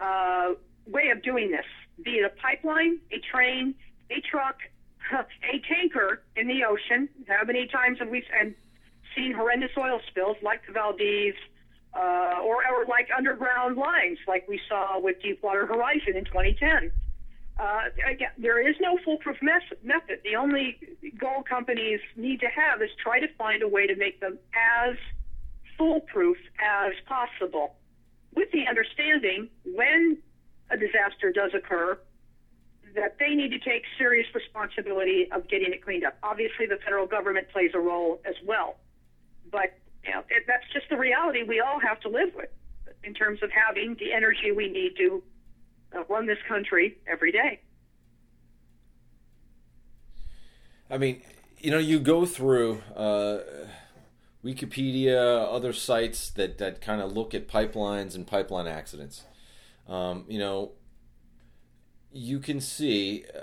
uh, way of doing this. Be it a pipeline, a train, a truck, a tanker in the ocean. How many times have we and seen horrendous oil spills like the Valdez, uh, or, or like underground lines, like we saw with Deepwater Horizon in 2010? Uh, again, there is no foolproof mes- method. The only goal companies need to have is try to find a way to make them as foolproof as possible, with the understanding when a disaster does occur, that they need to take serious responsibility of getting it cleaned up. Obviously, the federal government plays a role as well, but you know, that's just the reality we all have to live with in terms of having the energy we need to uh, run this country every day. I mean, you know, you go through uh, Wikipedia, other sites that, that kind of look at pipelines and pipeline accidents. Um, you know, you can see, uh,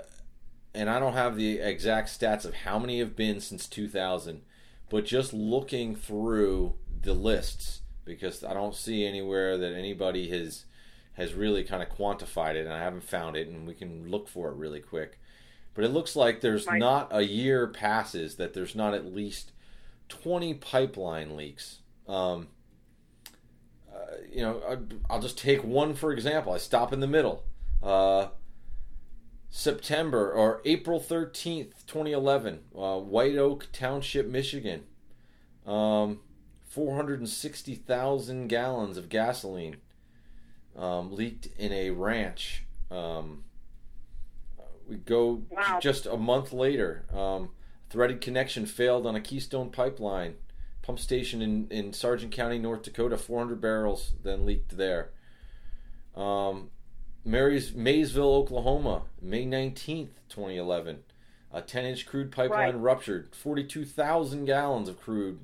and I don't have the exact stats of how many have been since 2000, but just looking through the lists, because I don't see anywhere that anybody has has really kind of quantified it, and I haven't found it, and we can look for it really quick. But it looks like there's right. not a year passes that there's not at least 20 pipeline leaks. Um, uh, you know, I'll just take one for example. I stop in the middle. Uh, September or April 13th, 2011, uh, White Oak Township, Michigan. Um, 460,000 gallons of gasoline um, leaked in a ranch. Um, we go wow. just a month later. Um, threaded connection failed on a Keystone pipeline pump station in, in Sargent County, North Dakota. 400 barrels then leaked there. Um, Mary's Maysville, Oklahoma, May 19th, 2011. A 10 inch crude pipeline right. ruptured. 42,000 gallons of crude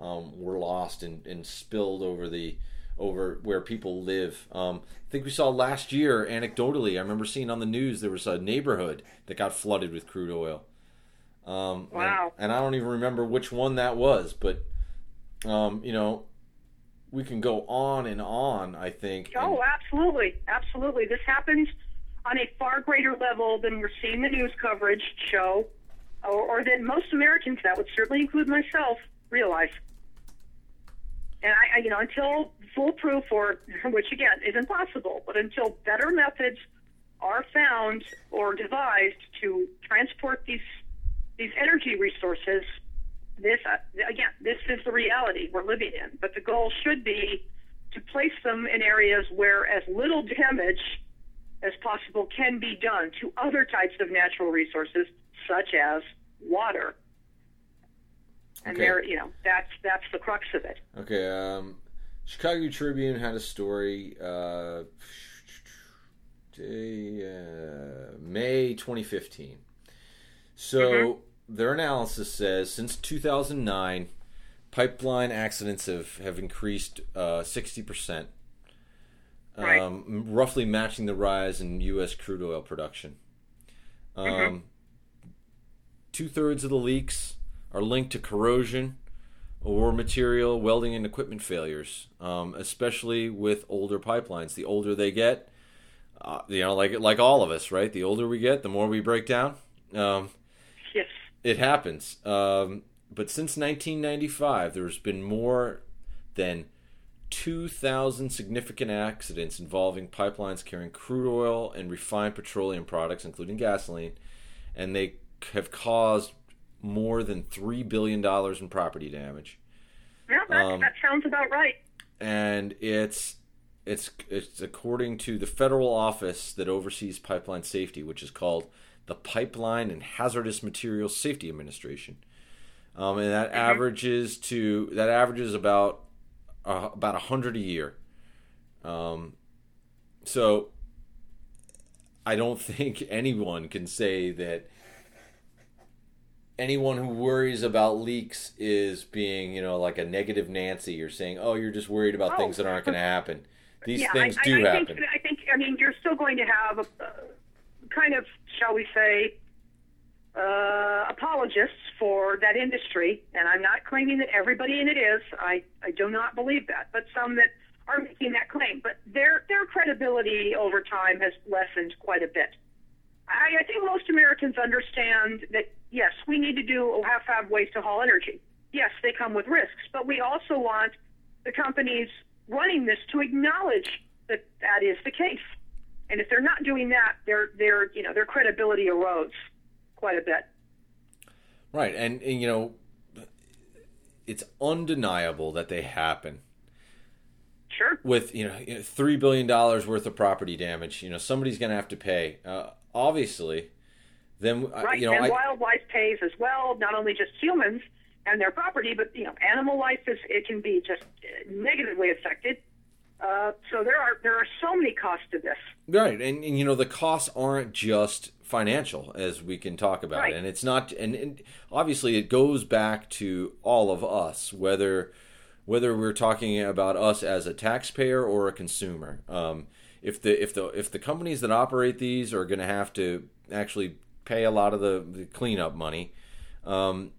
um, were lost and, and spilled over the over where people live. Um, I think we saw last year, anecdotally, I remember seeing on the news there was a neighborhood that got flooded with crude oil. Um, wow. And, and, I don't even remember which one that was, but, um, you know, we can go on and on, I think. Oh, and, absolutely. Absolutely. This happens on a far greater level than we're seeing the news coverage show, or, or than most Americans, that would certainly include myself, realize. And I, I, you know, until foolproof, or which again is impossible, but until better methods are found or devised to transport these these energy resources, this uh, again, this is the reality we're living in. But the goal should be to place them in areas where as little damage as possible can be done to other types of natural resources, such as water and okay. there, you know, that's that's the crux of it. Okay. Um, Chicago Tribune had a story. Uh, uh, May 2015. So mm-hmm. their analysis says since 2009, pipeline accidents have have increased uh, 60 percent. Right. Um, roughly matching the rise in U.S. crude oil production. Mm-hmm. Um, mm-hmm. Two thirds of the leaks are linked to corrosion or material welding and equipment failures, um, especially with older pipelines. The older they get, uh, you know, like like all of us, right? The older we get, the more we break down. Um, yes, it happens. Um, but since 1995, there's been more than 2,000 significant accidents involving pipelines carrying crude oil and refined petroleum products, including gasoline, and they have caused more than three billion dollars in property damage. Yeah, that, um, that sounds about right. And it's it's it's according to the federal office that oversees pipeline safety, which is called the Pipeline and Hazardous Materials Safety Administration. Um, and that mm-hmm. averages to that averages about uh, about a hundred a year. Um, so I don't think anyone can say that anyone who worries about leaks is being, you know, like a negative Nancy or saying, "Oh, you're just worried about oh. things that aren't going to happen." These yeah, things I, do I, I happen. Think, I think. I mean, you're still going to have a, uh, kind of, shall we say, uh, apologists for that industry, and I'm not claiming that everybody in it is. I I do not believe that, but some that are making that claim. But their their credibility over time has lessened quite a bit. I, I think most Americans understand that yes, we need to do have have ways to haul energy. Yes, they come with risks, but we also want the companies running this to acknowledge that that is the case. And if they're not doing that, their their you know their credibility erodes quite a bit. Right, and, and you know, it's undeniable that they happen. Sure. With you know three billion dollars worth of property damage, you know somebody's going to have to pay. Uh, obviously, then uh, right. you know and I, wildlife pays as well, not only just humans and their property, but you know animal life is it can be just negatively affected. Uh, so there are there are so many costs to this. Right, and, and you know the costs aren't just financial, as we can talk about, Right. and it's not, and, and obviously it goes back to all of us, whether whether we're talking about us as a taxpayer or a consumer. Um, if the if the if the companies that operate these are going to have to actually pay a lot of the, the cleanup money, um,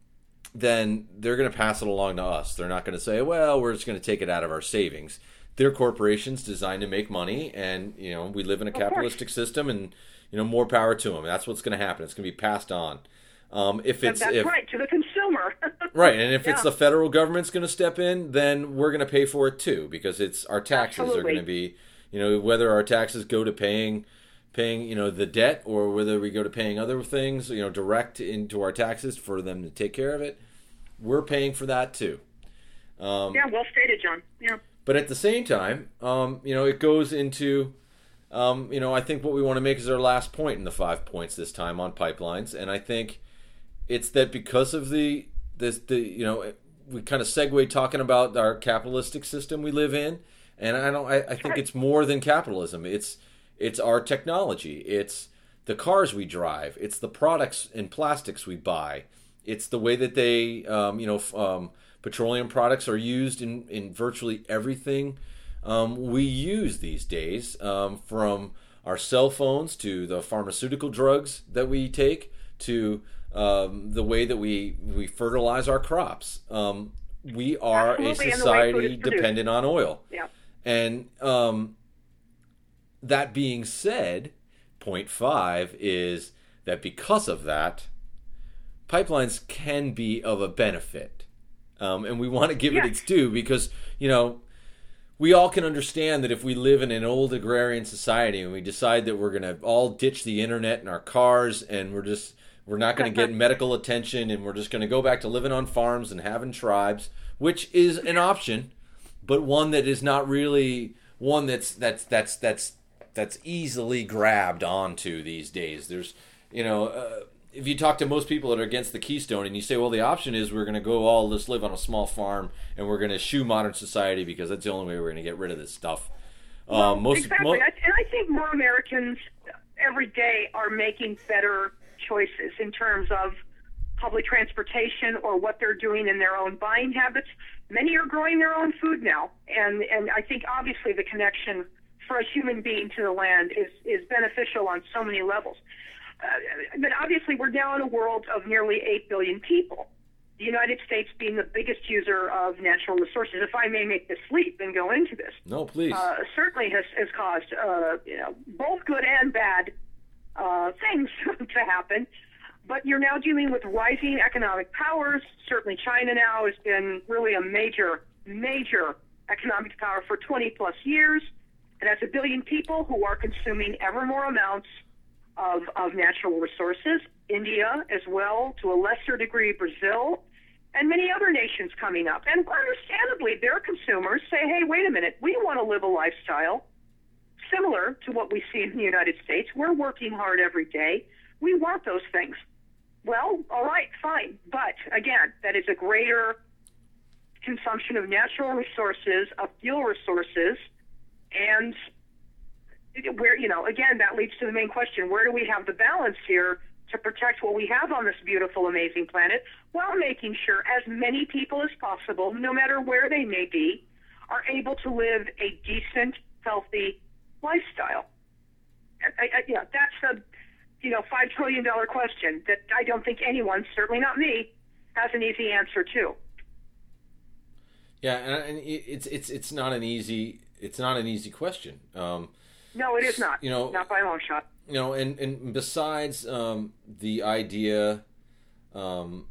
then they're going to pass it along to us. They're not going to say, "Well, we're just going to take it out of our savings." They're corporations designed to make money, and you know we live in a course. capitalistic system, and you know more power to them. That's what's going to happen. It's going to be passed on. Um, if it's that's if, right to the consumer. Right, and if it's the federal government's going to step in, then we're going to pay for it too, because it's our taxes are going to be, you know, whether our taxes go to paying, paying, you know, the debt, or whether we go to paying other things, you know, direct into our taxes for them to take care of it, we're paying for that too. Um, yeah, well stated, John. Yeah. but at the same time, um, you know, it goes into, um, you know, I think what we want to make is our last point in the five points this time on pipelines, and I think it's that because of the this the you know we kind of segue talking about our capitalistic system we live in, and I don't I, I think it's more than capitalism. It's it's our technology. It's the cars we drive. It's the products and plastics we buy. It's the way that they um, you know f- um, petroleum products are used in in virtually everything um, we use these days, um, from our cell phones to the pharmaceutical drugs that we take to um, the way that we we fertilize our crops. Um, we are Absolutely, a and the way food society dependent on oil. Yeah. And um, that being said, point five is that because of that, pipelines can be of a benefit. Um, and we want to give Yes. it its due because, you know, we all can understand that if we live in an old agrarian society and we decide that we're going to all ditch the internet and our cars and we're just we're not going to get medical attention and we're just going to go back to living on farms and having tribes which is an option but one that is not really one that's that's that's that's that's easily grabbed onto these days there's you know uh, if you talk to most people that are against the keystone and you say well the option is we're going to go all just live on a small farm and we're going to shoe modern society because that's the only way we're going to get rid of this stuff um, most exactly. and I think more Americans every day are making better choices in terms of public transportation or what they're doing in their own buying habits. Many are growing their own food now, and and I think obviously the connection for a human being to the land is is beneficial on so many levels. Uh, but obviously, we're now in a world of nearly eight billion people. The United States being the biggest user of natural resources. If I may make this leap and go into this, no please uh, certainly has, has caused uh, you know both good and bad uh, things to happen. But you're now dealing with rising economic powers. Certainly, China now has been really a major, major economic power for 20 plus years. It has a billion people who are consuming ever more amounts of, of natural resources. India, as well, to a lesser degree, Brazil, and many other nations coming up. And understandably, their consumers say, hey, wait a minute, we want to live a lifestyle similar to what we see in the United States. We're working hard every day. We want those things. Well, all right, fine. But again, that is a greater consumption of natural resources, of fuel resources, and where, you know, again, that leads to the main question where do we have the balance here to protect what we have on this beautiful, amazing planet while making sure as many people as possible, no matter where they may be, are able to live a decent, healthy lifestyle? I, I, yeah, that's a you know five trillion dollar question that I don't think anyone, certainly not me, has an easy answer to. yeah and, it's it's it's not an easy it's not an easy question um, No, it is not. You know- not by a long shot. you know, and and besides um, the idea um,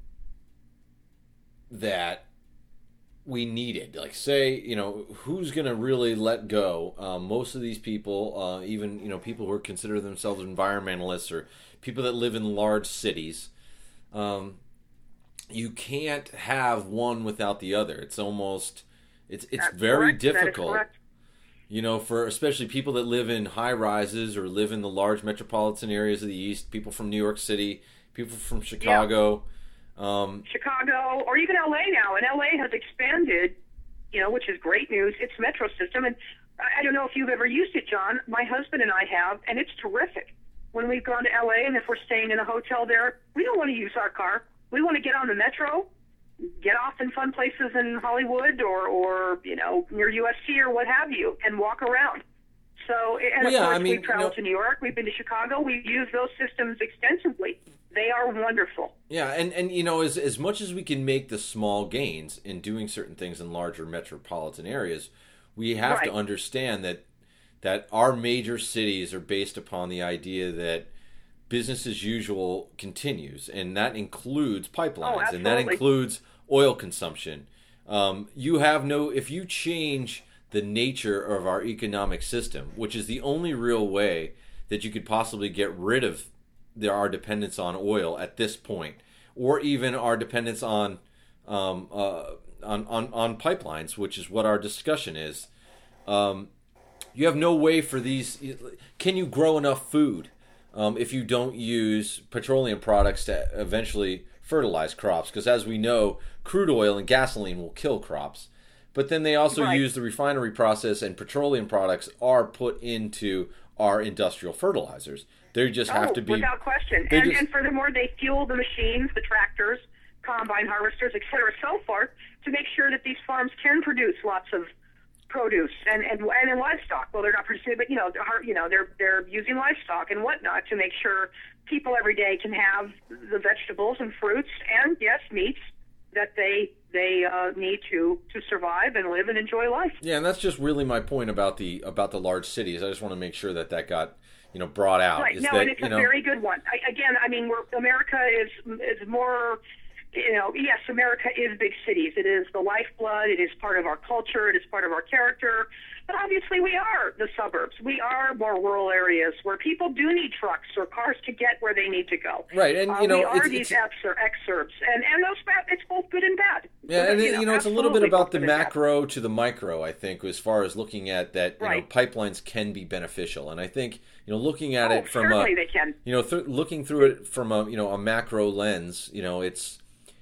that we needed, like say, you know, who's going to really let go? Um, most of these people, uh, even you know, people who are consider themselves environmentalists or people that live in large cities, um, you can't have one without the other. It's almost it's it's That's very correct. Difficult you know, for especially people that live in high rises or live in the large metropolitan areas of the East, people from New York City, people from Chicago. Um, Chicago, or even LA now. And LA has expanded, you know, which is great news. Its metro system, and I don't know if you've ever used it, John. My husband and I have, and it's terrific. When we've gone to LA, and if we're staying in a hotel there, we don't want to use our car. We want to get on the metro, get off in fun places in Hollywood or, or you know, near USC or what have you, and walk around. So, and Well, of yeah, course, I mean, we've traveled you know- to New York. We've been to Chicago. We've used those systems extensively. They are wonderful. yeah, and, and you know, as as much as we can make the small gains in doing certain things in larger metropolitan areas, we have to understand that that our major cities are based upon the idea that business as usual continues, and that includes pipelines, and that includes oil consumption. Um, you have no if you change the nature of our economic system, which is the only real way that you could possibly get rid of the, our dependence on oil at this point, or even our dependence on um, uh, on, on on pipelines, which is what our discussion is. Um, you have no way for these. Can you grow enough food um, if you don't use petroleum products to eventually fertilize crops? Because as we know, crude oil and gasoline will kill crops. But then they also Right. use the refinery process, and petroleum products are put into our industrial fertilizers. They just have oh, to be without question. And, just- and furthermore, they fuel the machines, the tractors, combine harvesters, et cetera, so forth, to make sure that these farms can produce lots of produce and and and in livestock. Well, they're not producing, but you know, they're, you know, they're they're using livestock and whatnot to make sure people every day can have the vegetables and fruits and yes, meats that they they uh, need to to survive and live and enjoy life. Yeah, and that's just really my point about the about the large cities. I just want to make sure that that got you know brought out. Right. Is No, that, and it's you a know, very good one. I, again, I mean, we're, America is is more. You know, yes, America is big cities. It is the lifeblood. It is part of our culture. It is part of our character. But obviously, we are the suburbs. We are more rural areas where people do need trucks or cars to get where they need to go. Right, and, Uh, you know, we are it's- these it's- excer- excerpts, and and those. It's both good and bad. Yeah, and it- you know, it's a little bit about the good and bad. macro to the micro. I think as far as looking at that, you Right. know, pipelines can be beneficial, and I think you know, looking at Oh, it from a you know, th- looking through it from a you know a macro lens, you know, it's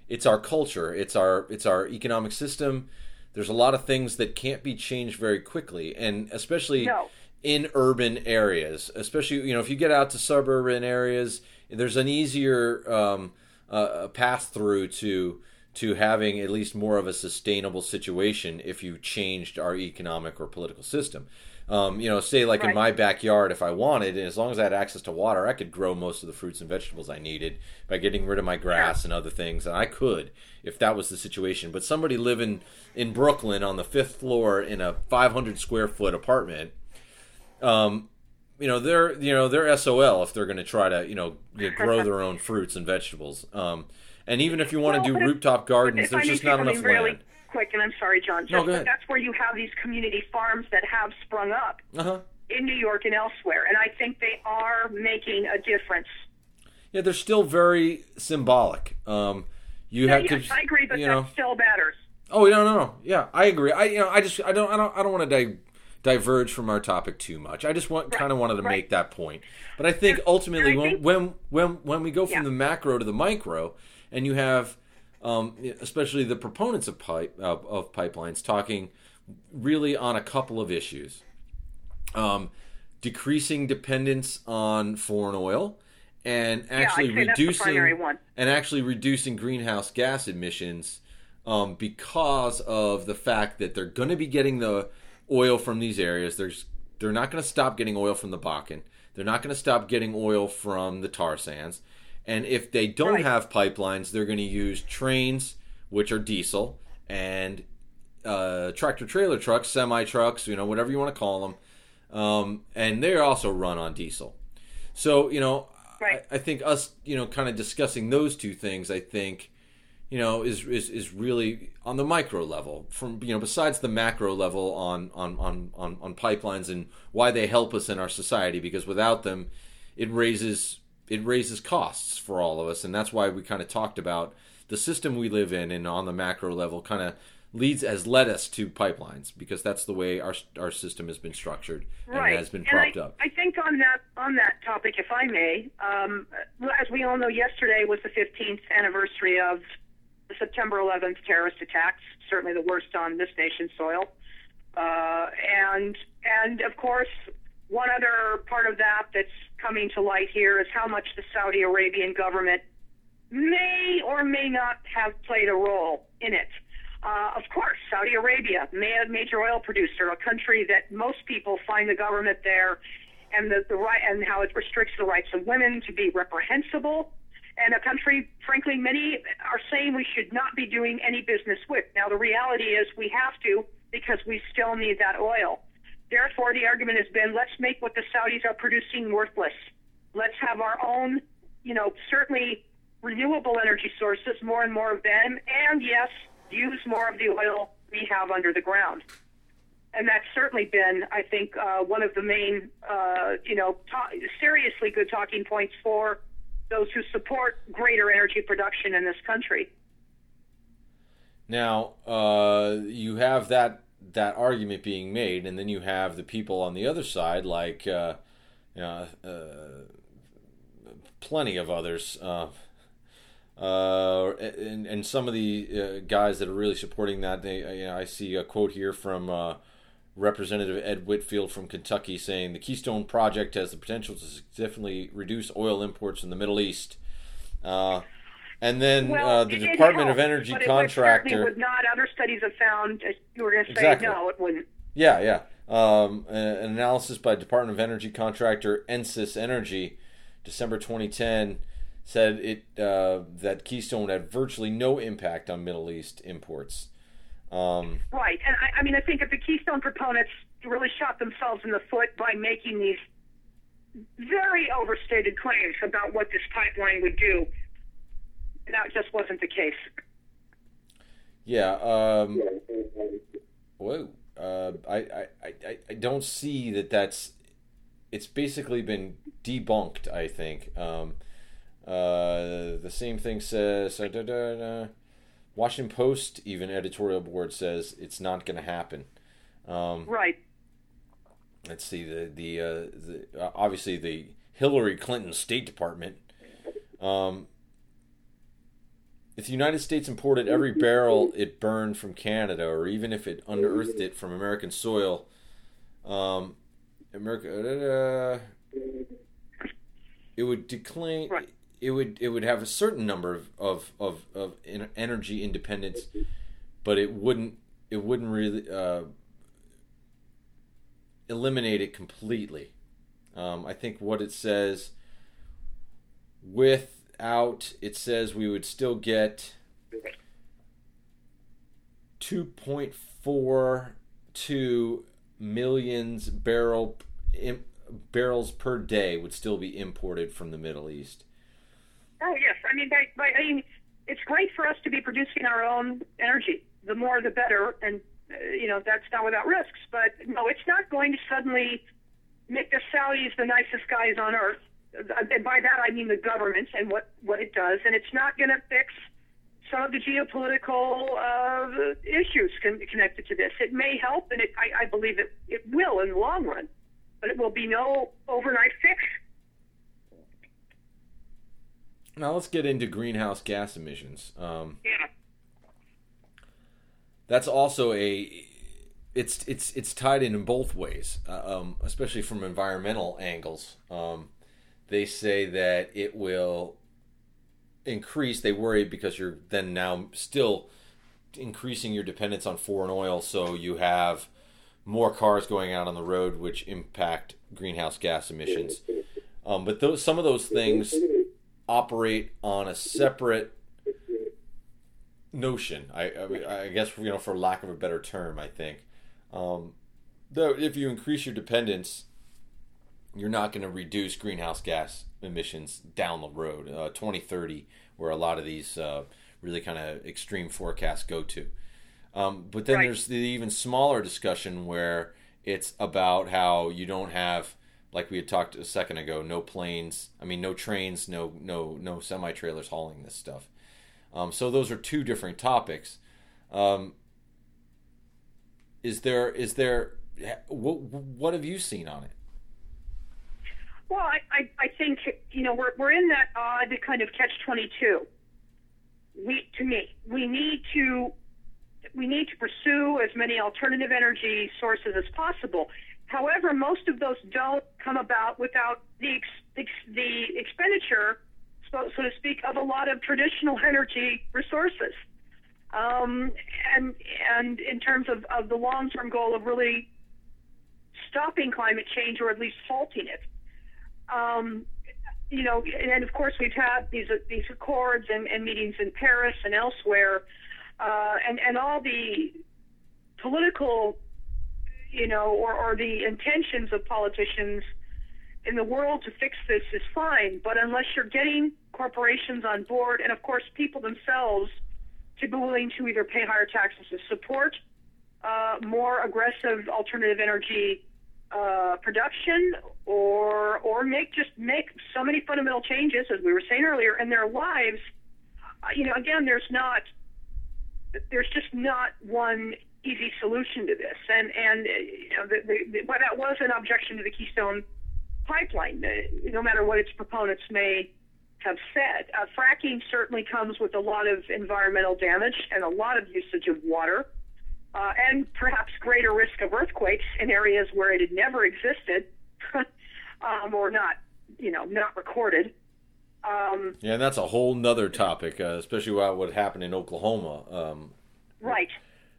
it's our culture, it's our it's our economic system. There's a lot of things that can't be changed very quickly, and especially No. in urban areas, especially you know if you get out to suburban areas, there's an easier um, uh, path through to to having at least more of a sustainable situation if you changed our economic or political system. Um, you know, say like in my backyard, if I wanted, and as long as I had access to water, I could grow most of the fruits and vegetables I needed by getting rid of my grass and other things, and I could if that was the situation. But somebody living in Brooklyn on the fifth floor in a 500 square foot apartment, um, you know they're you know they're SOL if they're going to try to you know grow their own fruits and vegetables. Um, and even if you want Well, to do rooftop gardens, there's just not enough really land. Quick, and I'm sorry, John. No, Just, ahead. That's where you have these community farms that have sprung up Uh huh. in New York and elsewhere, and I think they are making a difference. Yeah, they're still very symbolic. Um, you have yes, to, I agree, but you that know. still matters. Oh no, no, no. Yeah, I agree. I you know, I just I don't I don't I don't want to di- diverge from our topic too much. I just want kind of wanted to right. make that point. But I think ultimately I when think- when when when we go from Yeah. the macro to the micro, and you have um, especially the proponents of pipe of, of pipelines talking really on a couple of issues. Um, decreasing dependence on foreign oil and actually I'd say that's the reducing and actually reducing greenhouse gas emissions um, because of the fact that they're going to be getting the oil from these areas. There's they're not going to stop getting oil from the Bakken. They're not going to stop getting oil from the tar sands. And if they don't Right. have pipelines, they're going to use trains, which are diesel, and uh, tractor trailer trucks, semi trucks, you know, whatever you want to call them. Um, and they're also run on diesel. So you know, Right. I, I think us you know kind of discussing those two things. I think you know is is is really on the micro level from you know besides the macro level on on on on, on pipelines and why they help us in our society because without them it raises it raises costs for all of us and that's why we kind of talked about the system we live in and on the macro level kind of leads has led us to pipelines because that's the way our our system has been structured and right. has been propped I, up. I think on that on that topic, if I may, um, as we all know, yesterday was the 15th anniversary of the September 11th terrorist attacks. Certainly the worst on this nation's soil. Uh, and and of course, one other part of that that's coming to light here is how much the Saudi Arabian government may or may not have played a role in it. Uh, of course, Saudi Arabia, ma- major oil producer, a country that most people find the government there and the, the right and how it restricts the rights of women to be reprehensible, and a country, frankly, many are saying we should not be doing any business with. Now, the reality is we have to because we still need that oil. Therefore, the argument has been let's make what the Saudis are producing worthless. Let's have our own, you know, certainly renewable energy sources, more and more of them, and yes, use more of the oil we have under the ground. And that's certainly been, I think, uh, one of the main, uh, you know, ta- seriously good talking points for those who support greater energy production in this country. Now, uh, you have that that argument being made, and then you have the people on the other side, like uh, you know, uh, plenty of others, uh, uh, and, and some of the uh, guys that are really supporting that. They, you know, I see a quote here from uh, Representative Ed Whitfield from Kentucky saying the Keystone Project has the potential to significantly reduce oil imports from the Middle East. Uh, and then Well, uh, the Department of helps, Energy but it would certainly contractor. would not. Other studies have found, as you were going to say, Exactly. no, it wouldn't. Yeah, yeah. Um, an analysis by Department of Energy contractor EnSys Energy, December 2010, said it uh, that Keystone had virtually no impact on Middle East imports. Um, Right, and I, I mean, I think that the Keystone proponents really shot themselves in the foot by making these very overstated claims about what this pipeline would do. That just wasn't the case. yeah. Um, whoa. Uh, I, I, I, I don't see that that's. It's basically been debunked. I think. Um, uh, the same thing says. Uh, da, da, da. Washington Post even editorial board says it's not going to happen. Um, Right. let's see the the, uh, the uh, obviously the Hillary Clinton State Department. Um, if the United States imported every barrel it burned from Canada, or even if it unearthed it from American soil, um, America, uh, it would decline. Right. It would it would have a certain number of of of, of en- energy independence, but it wouldn't it wouldn't really uh, eliminate it completely. Um, I think what it says without it says we would still get 2.42 millions barrel im, barrels per day would still be imported from the Middle East. Oh yes, I mean, by, by, I mean, it's great for us to be producing our own energy. The more, the better, and uh, you know that's not without risks. But no, it's not going to suddenly make the Saudis the nicest guys on earth. Uh, And by that I mean the government and what what it does, and it's not going to fix some of the geopolitical uh, issues con- connected to this. It may help, and it, I, I believe it it will in the long run, but it will be no overnight fix. Now let's get into greenhouse gas emissions. Um, Yeah. that's also a it's it's it's tied in in both ways, uh, um, especially from environmental angles. Um, they say that it will increase. They worry because you're then now still increasing your dependence on foreign oil, so you have more cars going out on the road, which impact greenhouse gas emissions. Um, but those some of those things operate on a separate notion. I, I, I guess you know, for lack of a better term, I think. Um, though, if you increase your dependence you're not going to reduce greenhouse gas emissions down the road, uh, 2030, where a lot of these uh, really kind of extreme forecasts go to. Um, but then right. there's the even smaller discussion where it's about how you don't have, like we had talked a second ago, no planes. I mean, no trains, no no no semi trailers hauling this stuff. Um, so those are two different topics. Um, is there is there what what have you seen on it? Well, I, I, I think you know we're we're in that odd kind of catch twenty two. We to me we need to we need to pursue as many alternative energy sources as possible. However, most of those don't come about without the ex, the expenditure, so, so to speak, of a lot of traditional energy resources. Um, and and in terms of, of the long term goal of really stopping climate change or at least halting it. Um, you know, and of course we've had these these accords and, and meetings in Paris and elsewhere uh, and and all the political, you know, or, or the intentions of politicians in the world to fix this is fine, but unless you're getting corporations on board, and of course people themselves, to be willing to either pay higher taxes to support uh, more aggressive alternative energy uh, production, or or make just make so many fundamental changes, as we were saying earlier, in their lives. Uh, you know, again, there's not there's just not one easy solution to this. And and you know, the, the, the, that was an objection to the Keystone pipeline. Uh, no matter what its proponents may have said, uh, fracking certainly comes with a lot of environmental damage and a lot of usage of water. Uh, and perhaps greater risk of earthquakes in areas where it had never existed, um, or not, you know, not recorded. Um, yeah, and that's a whole nother topic, uh, especially what, what happened in Oklahoma. Um, right.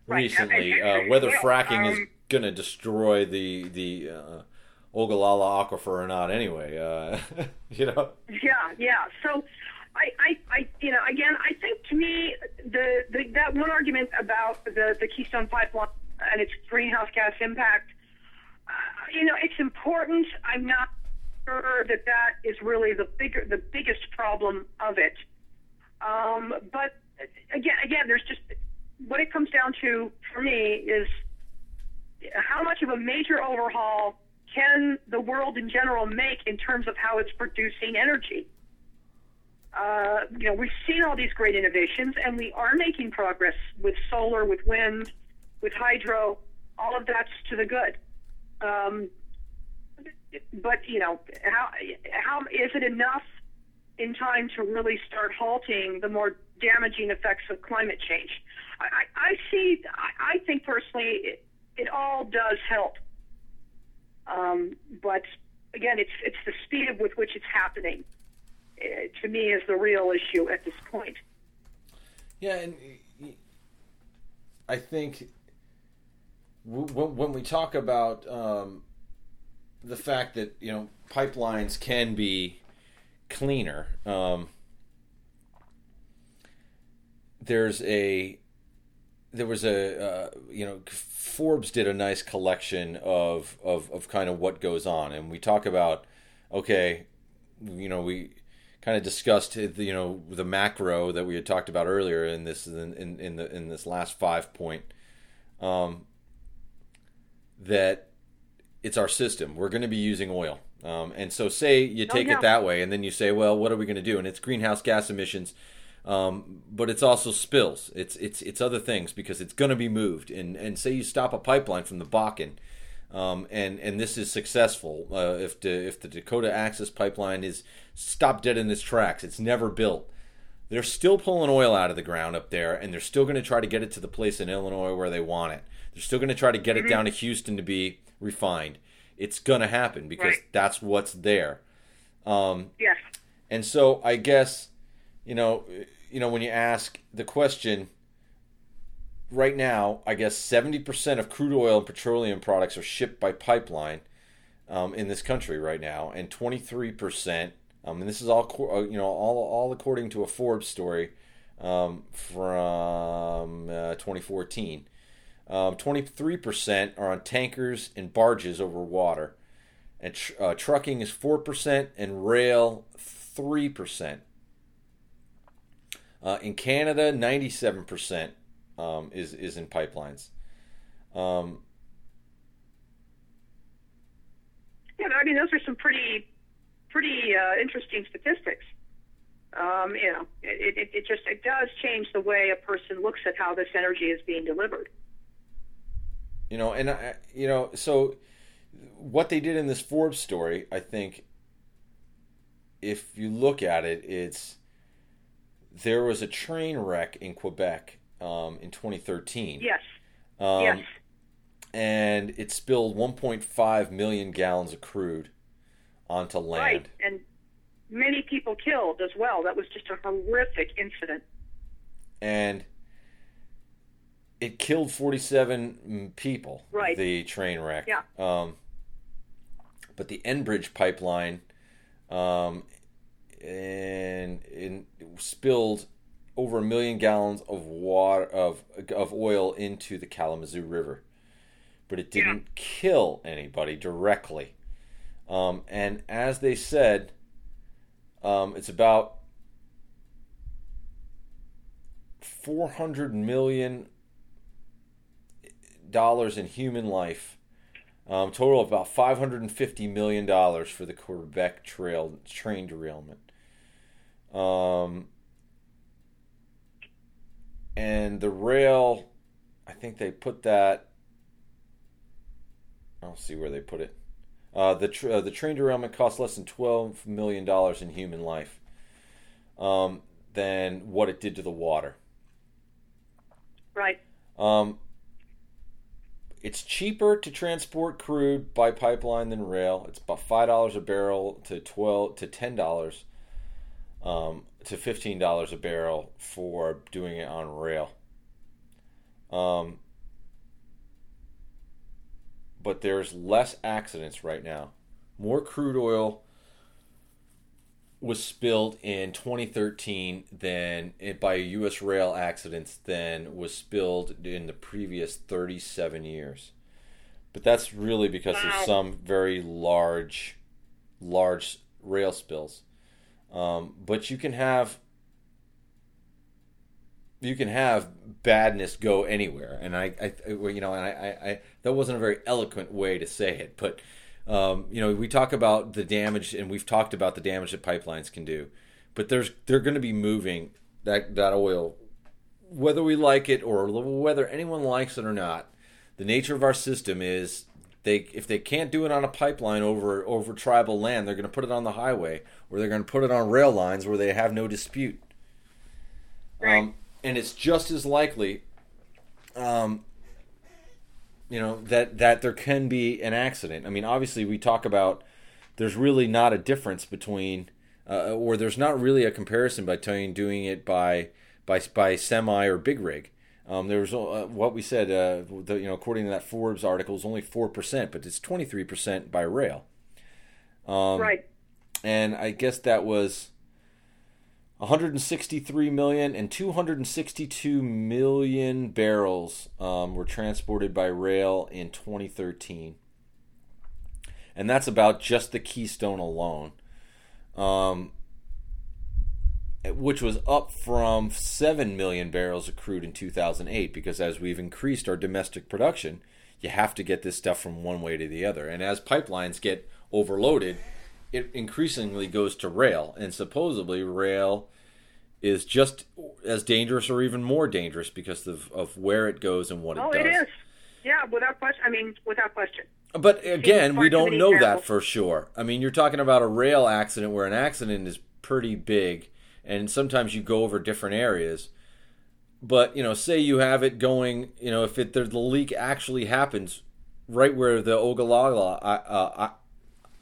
Recently, right. Uh, whether fracking um, is going to destroy the the uh, Ogallala aquifer or not, anyway. Uh, you know. Yeah, yeah. So, I, I, I, you know, again, I think to me, the, the that one argument about the the Keystone Pipeline and its greenhouse gas impact, uh, you know, it's important. I'm not sure that that is really the bigger, the biggest problem of it. Um, but again, again, there's just what it comes down to for me is how much of a major overhaul can the world in general make in terms of how it's producing energy. Uh, you know, we've seen all these great innovations, and we are making progress with solar, with wind, with hydro. All of that's to the good. Um, but you know, how how is it enough in time to really start halting the more damaging effects of climate change? I, I, see. I, think personally, it, it all does help. Um, but again, it's it's the speed with which it's happening. Uh, to me, is the real issue at this point. Yeah, and I think when we talk about um, the fact that you know pipelines can be cleaner. Um, there's a there was a uh, you know Forbes did a nice collection of, of of kind of what goes on, and we talk about okay, you know we kind of discussed you know the macro that we had talked about earlier in this in in, in the in this last five point um, that it's our system. We're going to be using oil. Um, and so, say you oh, take oh, yeah. it that way, and then you say, well, what are we going to do? And it's greenhouse gas emissions, um, but it's also spills. It's it's it's other things because it's going to be moved. And and say you stop a pipeline from the Bakken, um, and and this is successful. Uh, if the if the Dakota Access Pipeline is stopped dead in its tracks, it's never built. They're still pulling oil out of the ground up there, and they're still going to try to get it to the place in Illinois where they want it. They're still going to try to get mm-hmm. it down to Houston to be refined. It's gonna happen because right. that's what's there. Um, yes. And so I guess you know, you know, when you ask the question, right now, I guess seventy percent of crude oil and petroleum products are shipped by pipeline um, in this country right now, and twenty three percent. Um, and this is all uh, you know, all all according to a Forbes story um, from uh, 2014. Um, 23% are on tankers and barges over water. and tr- uh, trucking is four percent, and rail three percent. Uh, in Canada, ninety-seven percent um, is is in pipelines. Um, yeah, I mean those are some pretty pretty uh, interesting statistics. Um, you know, it, it, it just it does change the way a person looks at how this energy is being delivered. You know, and I, you know, so what they did in this Forbes story, I think, if you look at it, it's there was a train wreck in Quebec um, in 2013. Yes. Um, yes. And it spilled 1.5 million gallons of crude onto land. Right, and many people killed as well. That was just a horrific incident. And it killed 47 people. Right. The train wreck. Yeah. Um, but the Enbridge pipeline, um, and, and spilled over a million gallons of water of of oil into the Kalamazoo River, but it didn't Yeah. kill anybody directly. Um, and as they said, um, it's about four hundred million dollars in human life. Um, total of about five hundred and fifty million dollars for the Quebec trail train derailment. Um, and the rail, I think they put that. I'll see where they put it. Uh, the tr- uh, the train derailment cost less than twelve million dollars in human life. Um, than what it did to the water. Right. Um, it's cheaper to transport crude by pipeline than rail. It's about five dollars a barrel to twelve to ten dollars, um, to fifteen dollars a barrel for doing it on rail. Um, but there's less accidents right now. More crude oil was spilled in 2013 than it, by U.S. rail accidents than was spilled in the previous 37 years. But that's really because Wow. of some very large, large rail spills. Um, but you can have you can have badness go anywhere, and I, I you know, and I, I, I that wasn't a very eloquent way to say it, but um, you know, we talk about the damage, and we've talked about the damage that pipelines can do, but there's they're going to be moving that that oil, whether we like it or whether anyone likes it or not. The nature of our system is they if they can't do it on a pipeline over over tribal land, they're going to put it on the highway, or they're going to put it on rail lines where they have no dispute. Right. Um, and it's just as likely, um, you know, that that there can be an accident. I mean, obviously, we talk about there's really not a difference between, uh, or there's not really a comparison between doing it by by by semi or big rig. Um, there was uh, what we said, uh, the, you know, according to that Forbes article, is only four percent, but it's twenty three percent by rail. Um, right. and I guess that was 163 million and 262 million barrels um, were transported by rail in 2013, and that's about just the Keystone alone, um, which was up from 7 million barrels of crude in 2008. Because as we've increased our domestic production, you have to get this stuff from one way to the other, and as pipelines get overloaded it increasingly goes to rail, and supposedly rail is just as dangerous or even more dangerous because of, of where it goes and what Oh, it does. Oh, it is. Yeah, without question. I mean, without question. But again, we don't know that for sure. I mean, you're talking about a rail accident where an accident is pretty big, and sometimes you go over different areas. But you know, say you have it going. You know, if it the, the leak actually happens right where the Ogallala uh, uh,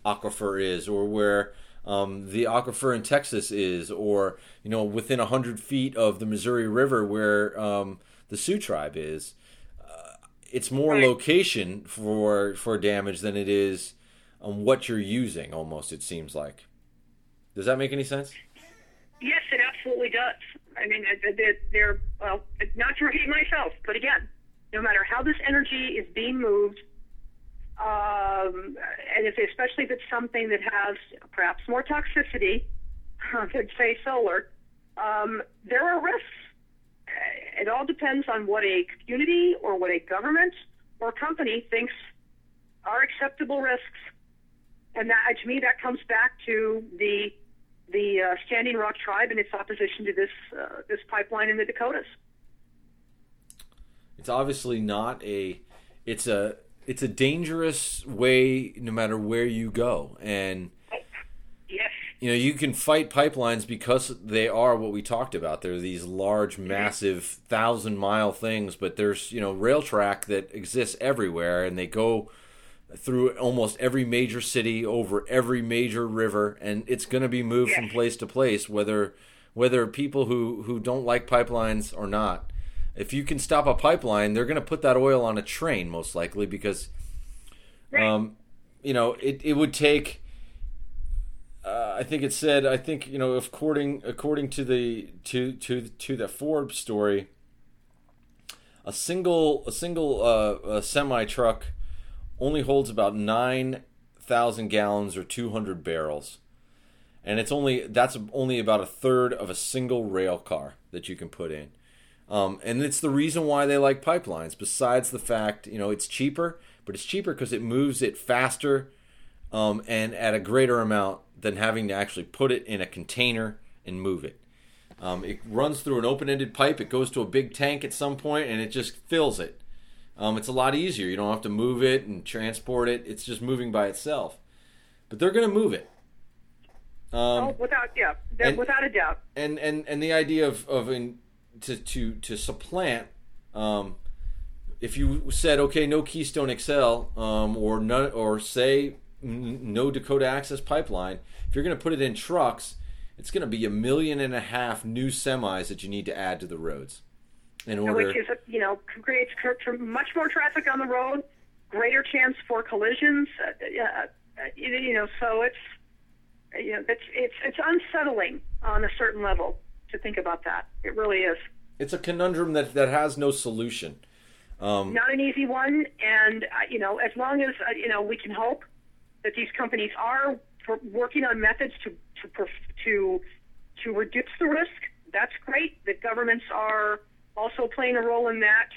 aquifer is, or where um, the aquifer in Texas is, or you know, within hundred feet of the Missouri River where um, the Sioux tribe is. Uh, it's more Right. location for for damage than it is um, what you're using. Almost, it seems like. Does that make any sense? Yes, it absolutely does. I mean, they're, they're well, not to repeat myself, but again, no matter how this energy is being moved, um, and if, especially if it's something that has perhaps more toxicity than say solar, um, there are risks. It all depends on what a community or what a government or company thinks are acceptable risks, and that to me that comes back to the the uh, Standing Rock tribe and its opposition to this uh, this pipeline in the Dakotas. It's obviously not a. It's a. It's a dangerous way, no matter where you go, and yes, you know you can fight pipelines because they are what we talked about. They're these large, massive, thousand mile things, but there's you know rail track that exists everywhere, and they go through almost every major city, over every major river, and it's going to be moved Yes. from place to place, whether whether people who who don't like pipelines or not. If you can stop a pipeline, they're going to put that oil on a train most likely because, Right. um, you know, it it would take. Uh, I think it said. I think you know, according according to the to to to the Forbes story, a single a single uh, semi truck only holds about nine thousand gallons or two hundred barrels, and it's only that's only about a third of a single rail car that you can put in. Um, and it's the reason why they like pipelines. Besides the fact, you know, it's cheaper, but it's cheaper because it moves it faster um, and at a greater amount than having to actually put it in a container and move it. Um, it runs through an open-ended pipe. It goes to a big tank at some point, and it just fills it. Um, it's a lot easier. You don't have to move it and transport it. It's just moving by itself. But they're going to move it. Um, oh, without yeah, and- without a doubt. and and and the idea of of in, to to to supplant um if you said okay no keystone xl um or no or say n- no dakota access pipeline if you're going to put it in trucks it's going to be a million and a half new semis that you need to add to the roads in order which is you know creates much more traffic on the road, greater chance for collisions. Uh, uh, uh, you know, so it's you know it's it's it's unsettling on a certain level to think about that. It really is it's a conundrum that that has no solution um not an easy one, and uh, you know, as long as you know, we can hope that these companies are working on methods to to to to reduce the risk. That's great. That governments are also playing a role in that,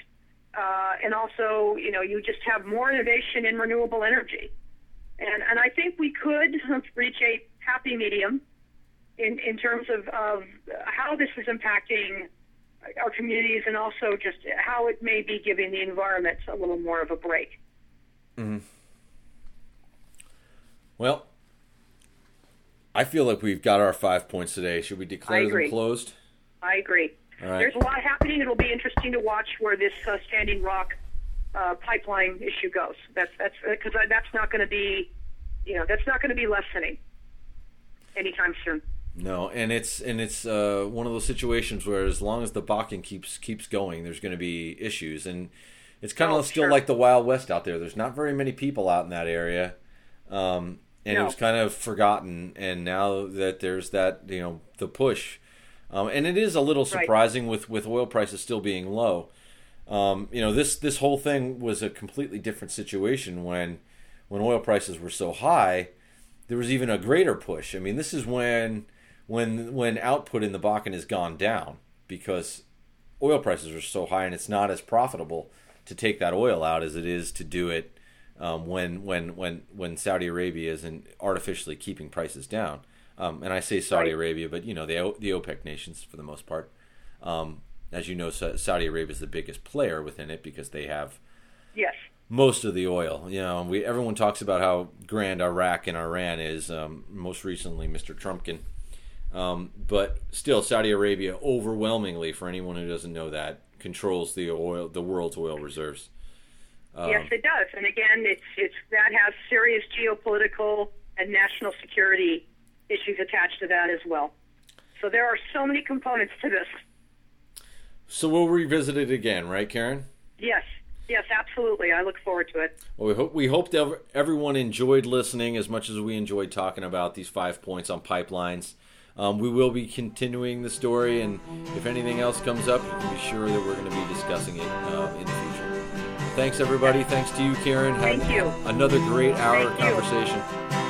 uh, and also, you know, you just have more innovation in renewable energy, and and I think we could reach a happy medium in in terms of of how this is impacting our communities and also just how it may be giving the environment a little more of a break. Mm-hmm. Well i feel like we've got our five points today should we declare them closed I agree. Right. There's a lot happening. It'll be interesting to watch where this uh, Standing Rock uh, pipeline issue goes. That's that's because that's not going to be, you know, that's not going to be lessening anytime soon. No, and it's and it's uh, one of those situations where as long as the Bakken keeps keeps going, there's going to be issues, and it's kind of Oh, still sure. like the Wild West out there. There's not very many people out in that area, um, and it was kind of forgotten. And now that there's that, you know, the push, um, and it is a little Right. surprising with with oil prices still being low. Um, you know, this this whole thing was a completely different situation when when oil prices were so high. There was even a greater push. I mean, this is when when when output in the Bakken has gone down because oil prices are so high and it's not as profitable to take that oil out as it is to do it um, when when when when Saudi Arabia isn't artificially keeping prices down. Um, and I say Saudi Right. Arabia, but you know the O- the OPEC nations for the most part. Um, as you know, Sa- Saudi Arabia is the biggest player within it because they have Yes. most of the oil. You know, we everyone talks about how grand Iraq and Iran is. Um, most recently, Mr. Trumpkin. Um, but still, Saudi Arabia overwhelmingly, for anyone who doesn't know that, controls the oil, the world's oil reserves. Um, yes, it does. And again, it's it's that has serious geopolitical and national security issues attached to that as well. So there are so many components to this. So we'll revisit it again, right, Karen? Yes. Yes, absolutely. I look forward to it. Well, we hope we hope that everyone enjoyed listening as much as we enjoyed talking about these five points on pipelines. Um, we will be continuing the story, and if anything else comes up, you can be sure that we're going to be discussing it uh, in the future. Thanks, everybody. Thanks to you, Karen. Thank you. Another great hour Thank of you. conversation.